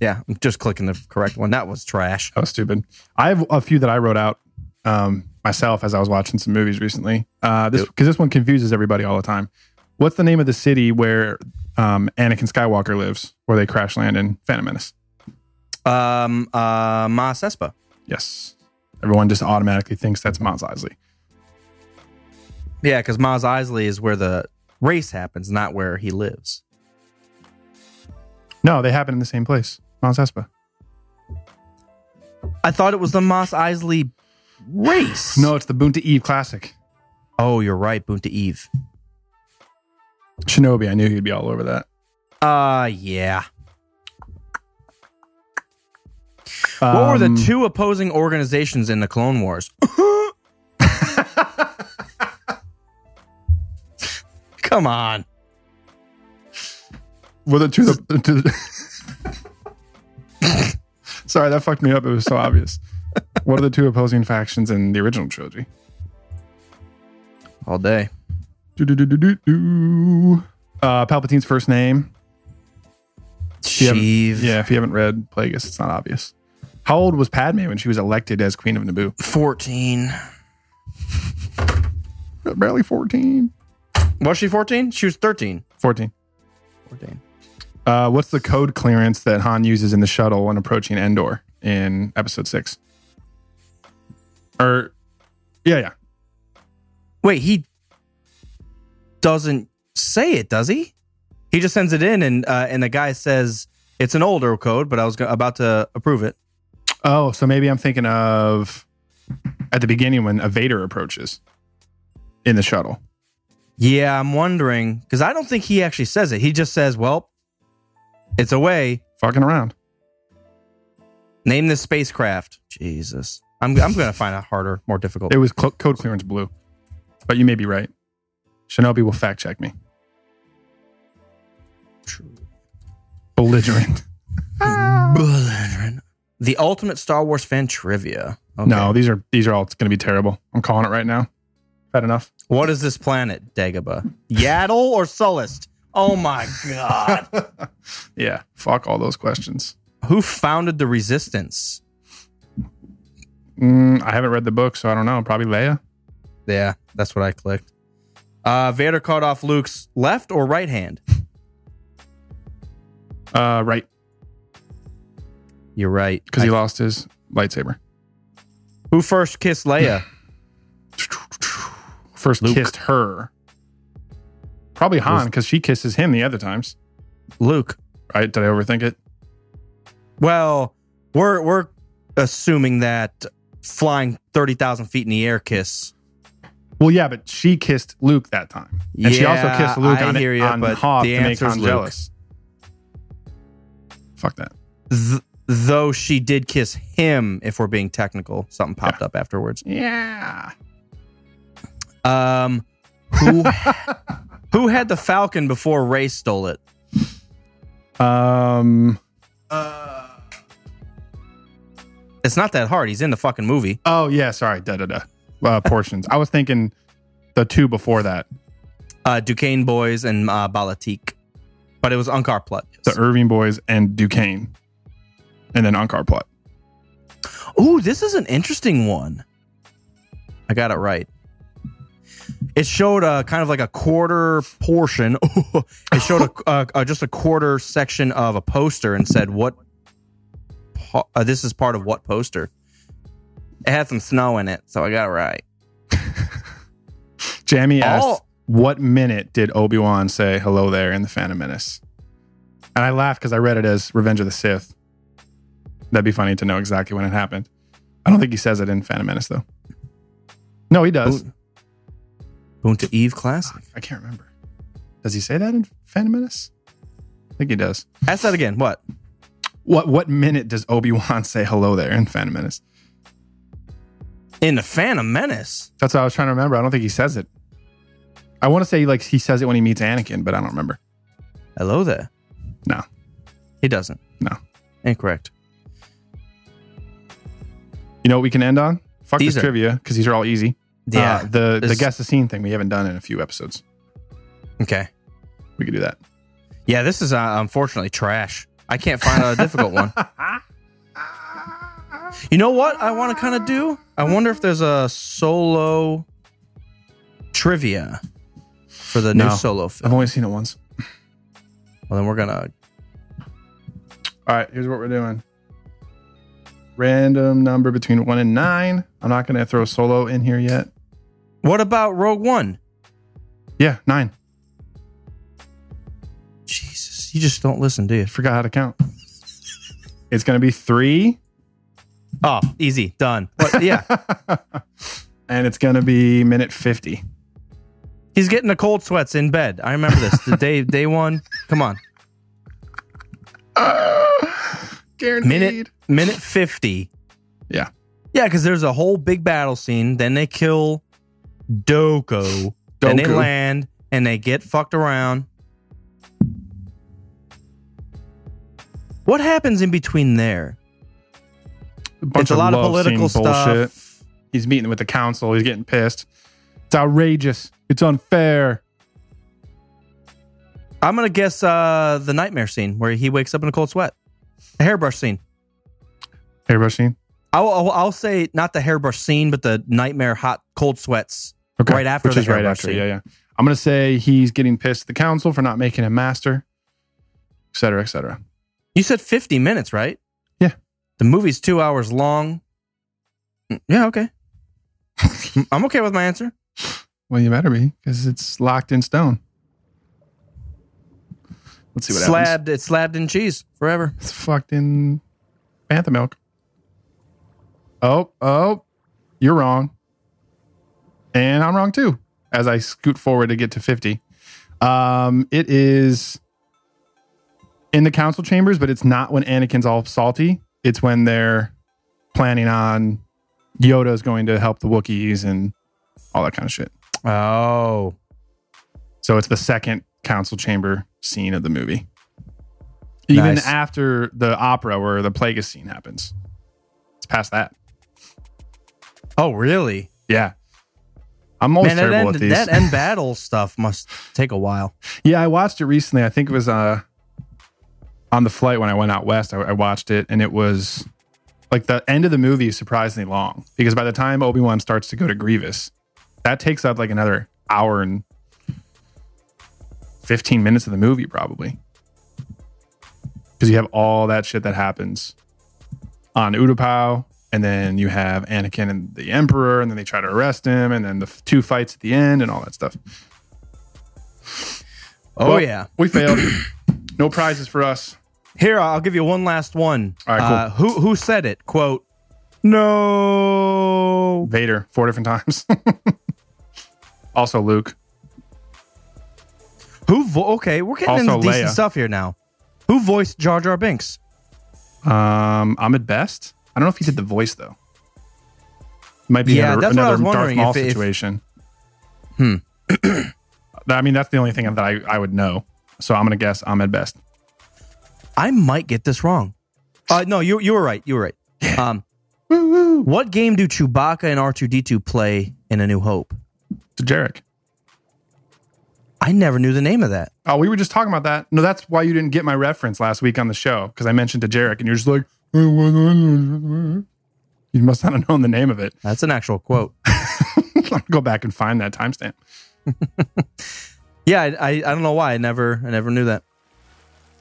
Yeah, I'm just clicking the correct one. That was trash. That was stupid. I have a few that I wrote out um, myself as I was watching some movies recently. Uh, this because this one confuses everybody all the time. What's the name of the city where um, Anakin Skywalker lives, where they crash land in Phantom Menace? Um, uh, Mos Espa. Yes, everyone just automatically thinks that's Mos Eisley. Yeah, because Mos Eisley is where the race happens, not where he lives. No, they happen in the same place, Mos Espa. I thought it was the Mos Eisley race. No, it's the Boonta Eve Classic. Oh, you're right. Boonta Eve. Shinobi, I knew he'd be all over that. Uh, yeah. What were Um, the two opposing organizations in the Clone Wars? [LAUGHS] Come on. Were the two the, the Sorry, that fucked me up. It was so obvious. [LAUGHS] What are the two opposing factions in the original trilogy? All day. Do-do-do-do-do-do. Uh, Palpatine's first name. haven't- Sheev. Yeah, if you haven't read Plagueis, it's not obvious. How old was Padme when she was elected as Queen of Naboo? 14. Barely 14. Was she 14? She was 13. 14. 14. Uh, what's the code clearance that Han uses in the shuttle when approaching Endor in episode six? Or, yeah, yeah. Wait, he doesn't say it, does he? He just sends it in, and uh, and the guy says it's an older code, but I was go- about to approve it. Oh, so maybe I'm thinking of at the beginning when a Vader approaches in the shuttle. Yeah, I'm wondering because I don't think he actually says it. He just says, "Well, it's away. Fucking around. Name this spacecraft." Jesus, I'm I'm gonna find it harder, more difficult. It was cl- code clearance blue, but you may be right. Shinobi will fact check me. True. Belligerent. [LAUGHS] Ah. Belligerent. The ultimate Star Wars fan trivia. Okay. No, these are these are all going to be terrible. I'm calling it right now. Had enough. What is this planet, Dagobah? Yaddle or Sullust? Oh my god. [LAUGHS] Yeah, fuck all those questions. Who founded the Resistance? Mm, I haven't read the book, so I don't know. Probably Leia. Yeah, that's what I clicked. Uh, Vader cut off Luke's left or right hand. Uh, right, You're right. because he lost his lightsaber. Who first kissed Leia? [LAUGHS] First Luke. kissed her. Probably Han, because she kisses him the other times. Luke. Right? Did I overthink it? Well, we're we're assuming that flying thirty thousand feet in the air kiss. Well, yeah, but she kissed Luke that time, and she also kissed Luke I on, hear ya, on but Hoth the to make answer's Han Luke. jealous. Fuck that. Th- though she did kiss him, if we're being technical. Something popped Yeah. up afterwards. Yeah. Um, [LAUGHS] who who had the Falcon before Rey stole it? Um. Uh, It's not that hard. He's in the fucking movie. Oh yeah. Sorry. Da da da. Uh, portions. I was thinking the two before that. Uh, Ducain Boys and uh, Balatik, but it was Unkar Plutt. The Irving boys and Ducain, and then Unkar Plutt. Ooh, this is an interesting one. I got it right. It showed a kind of like a quarter portion. [LAUGHS] it showed a, a, a just a quarter section of a poster and said what. po- Uh, this is part of what poster? It had some snow in it, so I got it right. [LAUGHS] Jamie asked, Oh. "What minute did Obi Wan say hello there in the Phantom Menace?" And I laughed because I read it as Revenge of the Sith. That'd be funny to know exactly when it happened. I don't think he says it in Phantom Menace though. No, he does. Boon, Boonta Eve Classic. I can't remember. Does he say that in Phantom Menace? I think he does. Ask that again. What? What what minute does Obi Wan say hello there in Phantom Menace? In the Phantom Menace. That's what I was trying to remember. I don't think he says it. I want to say like he says it when he meets Anakin, but I don't remember. Hello there. No, He doesn't. no. Incorrect. You know what we can end on? Fuck These this are- trivia because these are all easy. Yeah. Uh, the the guess the scene thing we haven't done in a few episodes. Okay. We could do that. Yeah, this is uh, unfortunately trash. I can't find a [LAUGHS] difficult one. You know what I want to kind of do? I wonder if there's a solo trivia for the new No. solo I've only seen it once. Well, then we're gonna. All right, here's what we're doing. Random number between one and nine. I'm not going to throw solo in here yet. What about Rogue One? Yeah, nine. Jesus, you just don't listen, do you? Forgot how to count. It's going to be three, Oh, easy, done. What? Yeah, [LAUGHS] and it's going to be minute 50. he's getting the cold sweats in bed. I remember this. The day day one. Come on, [SIGHS] Guaranteed. minute minute fifty. Yeah. Yeah, because there's a whole big battle scene. Then they kill Dooku. and they land and they get fucked around. What happens in between there? A bunch it's a lot of political scene bullshit. stuff. He's meeting with the council. He's getting pissed. It's outrageous. It's unfair. I'm gonna guess uh, the nightmare scene where he wakes up in a cold sweat. The hairbrush scene. Hairbrush scene. I'll, I'll, I'll say not the hairbrush scene, but the nightmare hot cold sweats. Okay. Right after Which the is right after. scene. Yeah, yeah. I'm going to say he's getting pissed at the council for not making him master, et cetera, et cetera. You said 50 minutes, right? Yeah. The movie's two hours long. Mm, Yeah, okay. [LAUGHS] I'm okay with my answer. Well, you better be because it's locked in stone. Let's see what happens. slabbed, it's slabbed in cheese forever. It's fucked in Panther milk. Oh, oh, you're wrong. And I'm wrong too. As I scoot forward to get to 50. Um, it is in the council chambers, but it's not when Anakin's all salty. It's when they're planning on Yoda's going to help the Wookiees and all that kind of shit. Oh. So it's the second council chamber scene of the movie. Even Nice. after the opera where the Plagueis scene happens. It's past that. Oh, really? Yeah. I'm always Man, that terrible end, at these. that end [LAUGHS] battle stuff must take a while. yeah, I watched it recently. I think it was uh on the flight when I went out west. I, I watched it and it was like the end of the movie is surprisingly long because by the time Obi Wan starts to go to Grievous, that takes up like another hour and 15 minutes of the movie probably because you have all that shit that happens on Utapau, and then you have Anakin and the Emperor, and then they try to arrest him, and then the f- two fights at the end, and all that stuff. Oh, Well, yeah. we failed. [CLEARS THROAT] no prizes for us. Here, I'll give you one last one. All right, cool. Uh, who, who said it? Quote, no. Vader four different times. [LAUGHS] also Luke. Who, vo- okay, we're getting Also into decent Leia. stuff here now. Who voiced Jar Jar Binks? Um, Ahmed Best. I don't know if he did the voice though. Might be Yeah, another, that's what I another Darth Maul if it- if- situation. Hmm. [CLEARS THROAT] I mean, that's the only thing that I, I would know. So I'm gonna guess Ahmed Best. I might get this wrong. Uh, no, you you were right. You were right. Um, what game do Chewbacca and R two D two play in A New Hope? Dejarik. I never knew the name of that. Oh, we were just talking about that. No, that's why you didn't get my reference last week on the show because I mentioned dejarik, and you're just like, you must not have known the name of it. That's an actual quote. [LAUGHS] Go back and find that timestamp. [LAUGHS] Yeah, I, I I don't know why I never I never knew that.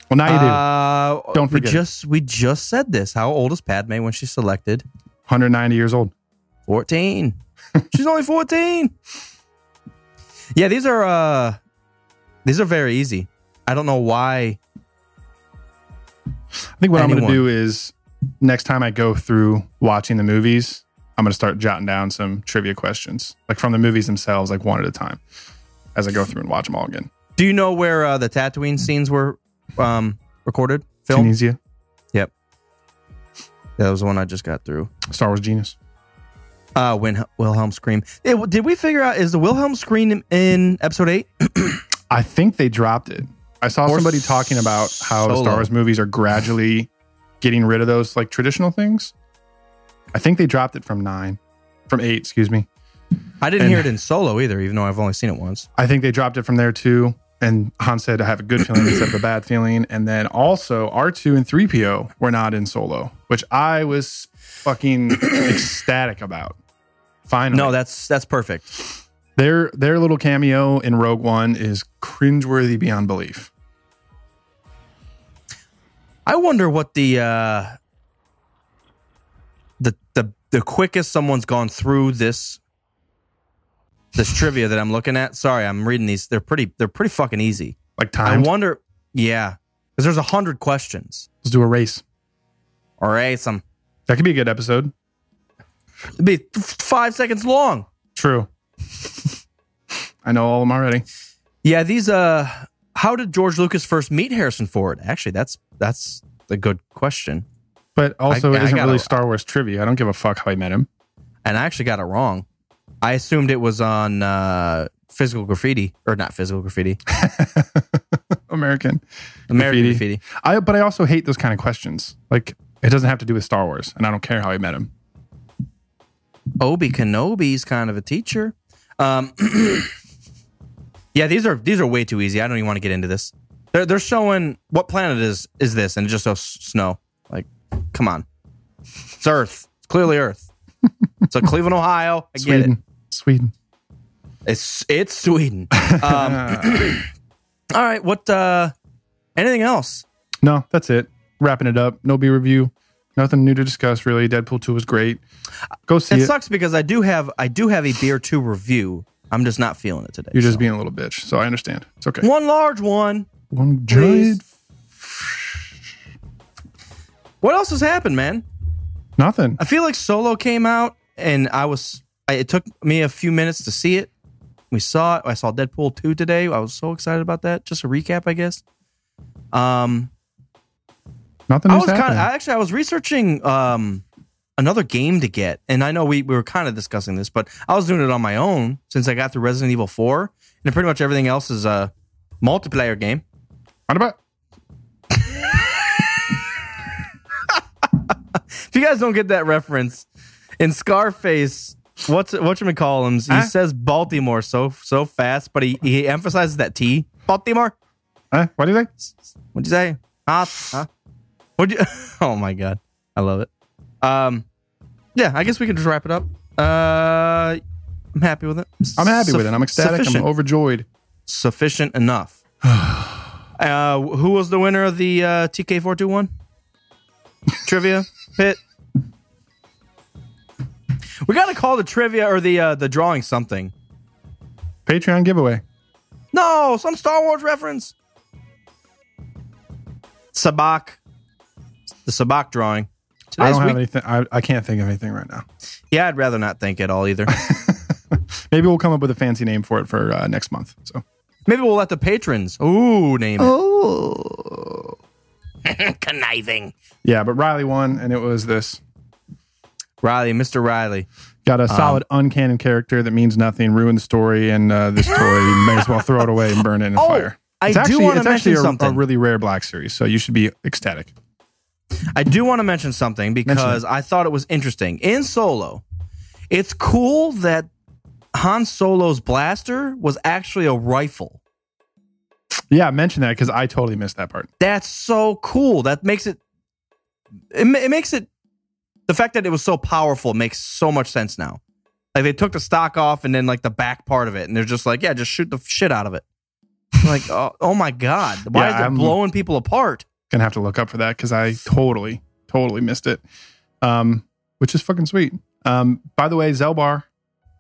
Well, now you do. Uh, Don't forget. We just we just said this. How old is Padme when she's selected? 190 years old. 14. [LAUGHS] She's only 14. Yeah, these are uh these are very easy. I don't know why. I think what I'm going to do is next time I go through watching the movies, I'm going to start jotting down some trivia questions, like from the movies themselves, like one at a time, as I go through and watch them all again. Do you know where uh, the Tatooine scenes were um recorded? Filmed? Tunisia, Yep. That was the one I just got through. Star Wars genius. Uh when Wilhelm scream. W- did we figure out is the Wilhelm scream in, episode 8? [CLEARS THROAT] I think they dropped it. I saw Or somebody talking about how Solo. Star Wars movies are gradually getting rid of those like traditional things. I think they dropped it from nine, from eight, excuse me. I didn't And- hear it in solo either, even though I've only seen it once. I think they dropped it from there too. And Han said, I have a good feeling instead of a bad feeling. And then also R2 and 3PO were not in solo, which I was fucking [COUGHS] ecstatic about. Finally. No, that's that's perfect. their their little cameo in Rogue One is cringeworthy beyond belief. I wonder what the uh the the the quickest someone's gone through this this trivia that I'm looking at. Sorry, I'm reading these. They're pretty they're pretty fucking easy. Like time. I wonder yeah. Because there's a hundred questions. Let's do a race. All right, some That could be a good episode. it'd be five seconds long. True. [LAUGHS] I know all of them already. Yeah, these uh how did George Lucas first meet Harrison Ford? Actually, that's that's a good question. But also, I- it isn't gotta- really Star Wars trivia. I don't give a fuck how I met him. And I actually got it wrong. I assumed it was on uh physical graffiti or not physical graffiti. [LAUGHS] American. American Graffiti. graffiti. I but I also hate those kind of questions. Like it doesn't have to do with Star Wars, and I don't care how I met him. Obi Kenobi's kind of a teacher. Um, [CLEARS THROAT] yeah, these are these are way too easy. I don't even want to get into this. They're they're showing what planet is is this, and it just shows snow. Like, come on, it's Earth. It's clearly Earth. It's a Cleveland, Ohio. I get it. Sweden. Sweden. It's it's Sweden. Um, [LAUGHS] all right. What? uh Anything else? No, that's it. Wrapping it up. No B review. Nothing new to discuss really. Deadpool 2 was great. Go see It it. sucks because I do have I do have a beer two review. I'm just not feeling it today. You're just so. being a little bitch. So I understand. It's okay. one large one. One giant What else has happened, man? nothing. I feel like Solo came out, and I was. I, it took me a few minutes to see it. We saw it. I saw Deadpool two today. I was so excited about that. Just a recap, I guess. Um, Nothing I was kind of actually I was researching um another game to get, and I know we, we were kind of discussing this, but I was doing it on my own since I got through Resident Evil four, and pretty much everything else is a multiplayer game. What about If you guys don't get that reference, in Scarface, what's what's call him? He Huh? says Baltimore so so fast, but he, he emphasizes that T. Baltimore. huh? What do you say? What'd you say? Huh? Huh? What'd you? [LAUGHS] Oh my god, I love it. Um, yeah, I guess we can just wrap it up. Uh, I'm happy with it. I'm happy with it. I'm ecstatic. Sufficient, I'm overjoyed. sufficient enough. [SIGHS] [SIGHS] uh, who was the winner of the uh, TK four two one trivia pit? We got to call the trivia or the uh, the drawing something. Patreon giveaway. No, some Star Wars reference. Sabacc. The Sabacc drawing. I don't have week- anything. I, I can't think of anything right now. Yeah, I'd rather not think at all either. [LAUGHS] Maybe we'll come up with a fancy name for it for uh, next month. So Maybe we'll let the patrons ooh name it. Oh, [LAUGHS] conniving. yeah, but Riley won, and it was this. Riley, Mr. Riley. Got a Um, solid uncanon character that means nothing, ruined the story, and uh, this [LAUGHS] toy may as well throw it away and burn it in a Oh, fire. I it's do actually, wanna it's actually mention a, a something. really rare Black Series, so you should be ecstatic. I do want to mention something because I thought it was interesting. In Solo, it's cool that Han Solo's blaster was actually a rifle. Yeah, mention that because I totally missed that part. That's so cool. That makes it, it, it makes it, the fact that it was so powerful makes so much sense now. Like they took the stock off and then like the back part of it, and they're just like, yeah, just shoot the shit out of it. like, [LAUGHS] oh, oh my god, why Yeah, is it I'm- blowing people apart? Gonna have to look up for that because I totally, totally missed it. Um, which is fucking sweet. Um, by the way, Zelbar,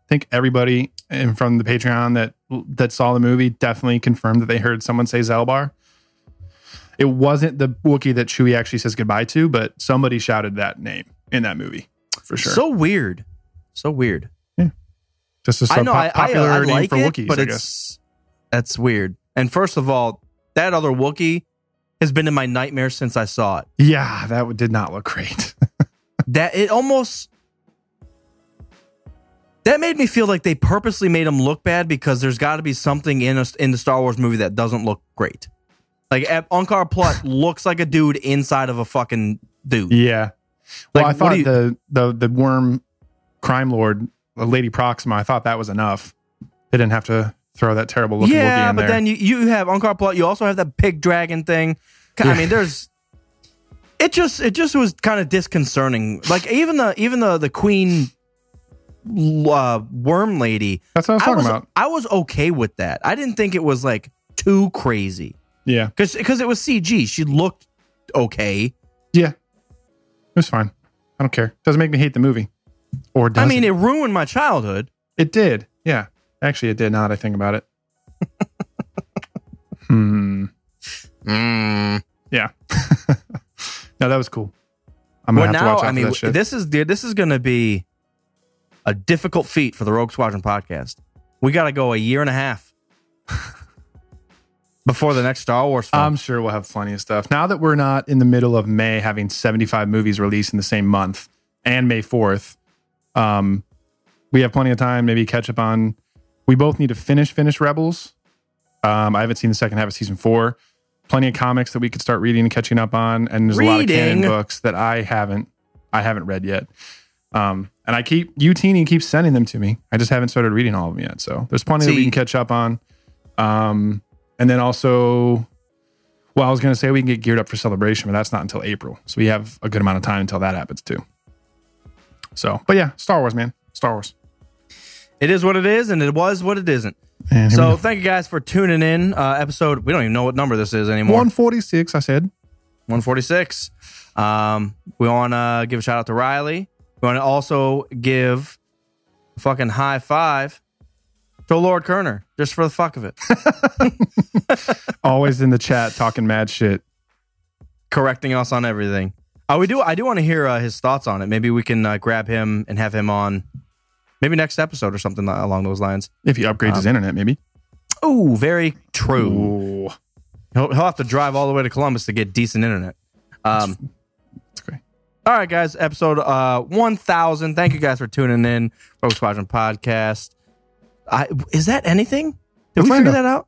think everybody in from the Patreon that that saw the movie definitely confirmed that they heard someone say Zelbar. It wasn't the Wookiee that Chewie actually says goodbye to, but somebody shouted that name in that movie for sure. So weird, so weird. Yeah, Just a I know, I, I, popular I name like for it, Wookiees, but I guess. that's weird. And first of all, that other Wookiee has been in my nightmares since I saw it. Yeah, that did not look great. [LAUGHS] That it almost that made me feel like they purposely made him look bad because there's got to be something in a, in the Star Wars movie that doesn't look great. Like Unkar Plutt [LAUGHS] looks like a dude inside of a fucking dude. Yeah. Well, Like, I thought you- the the the worm crime lord, uh, Lady Proxima, I thought that was enough. They didn't have to throw that terrible looking yeah, in but there. then you, you have Unkar Plutt. You also have that pig dragon thing. I mean, there's it just it just was kind of disconcerting. Like even the even the the queen uh, worm lady. That's what I was I talking was about. I was okay with that. I didn't think it was like too crazy Yeah. because because it was CG. She looked okay. Yeah. It was fine. I don't care. Doesn't make me hate the movie. Or does I mean, it? it ruined my childhood. it did. Yeah. Actually, it did now that I think about it. [LAUGHS] hmm. Yeah. [LAUGHS] no, that was cool. I'm Well, gonna have to now watch out I mean, for that shit. this is dude, this is going to be a difficult feat for the Rogue Squadron podcast. We got to go a year and a half [LAUGHS] before the next Star Wars film. I'm sure we'll have plenty of stuff. Now that we're not in the middle of May having 75 movies released in the same month and May 4th, um, we have plenty of time. Maybe catch up on. We both need to finish finish Rebels. Um, I haven't seen the second half of season four. Plenty of comics that we could start reading and catching up on, and there's a lot of canon books that I haven't I haven't read yet. Um, and I keep you teeny keeps sending them to me. I just haven't started reading all of them yet. So there's plenty that we can catch up on. Um, and then also, well, I was going to say we can get geared up for celebration, but that's not until April. So we have a good amount of time until that happens too. So, but yeah, Star Wars, man, Star Wars. it is what it is, and it was what it isn't. So thank you guys for tuning in. Uh, episode we don't even know what number this is anymore. 146, I said. 146. Um, we want to give a shout out to Riley. We want to also give a fucking high five to Lord Kerner just for the fuck of it. [LAUGHS] Always in the chat talking mad shit. correcting us on everything. Uh, we do. I do want to hear uh, his thoughts on it. Maybe we can uh, grab him and have him on, maybe next episode or something along those lines. If he upgrades his internet, maybe. Oh, very true. Ooh, He'll, he'll have to drive all the way to Columbus to get decent internet. Um. All right, guys. Episode uh, one thousand. Thank you guys for tuning in. Rogue Squadron podcast. I, is that anything? Did we figure that out?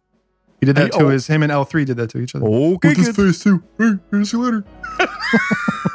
He did that Hey, to oh. his him and L3 did that to each other. Okay, With his kids. face too. Hey, see you later.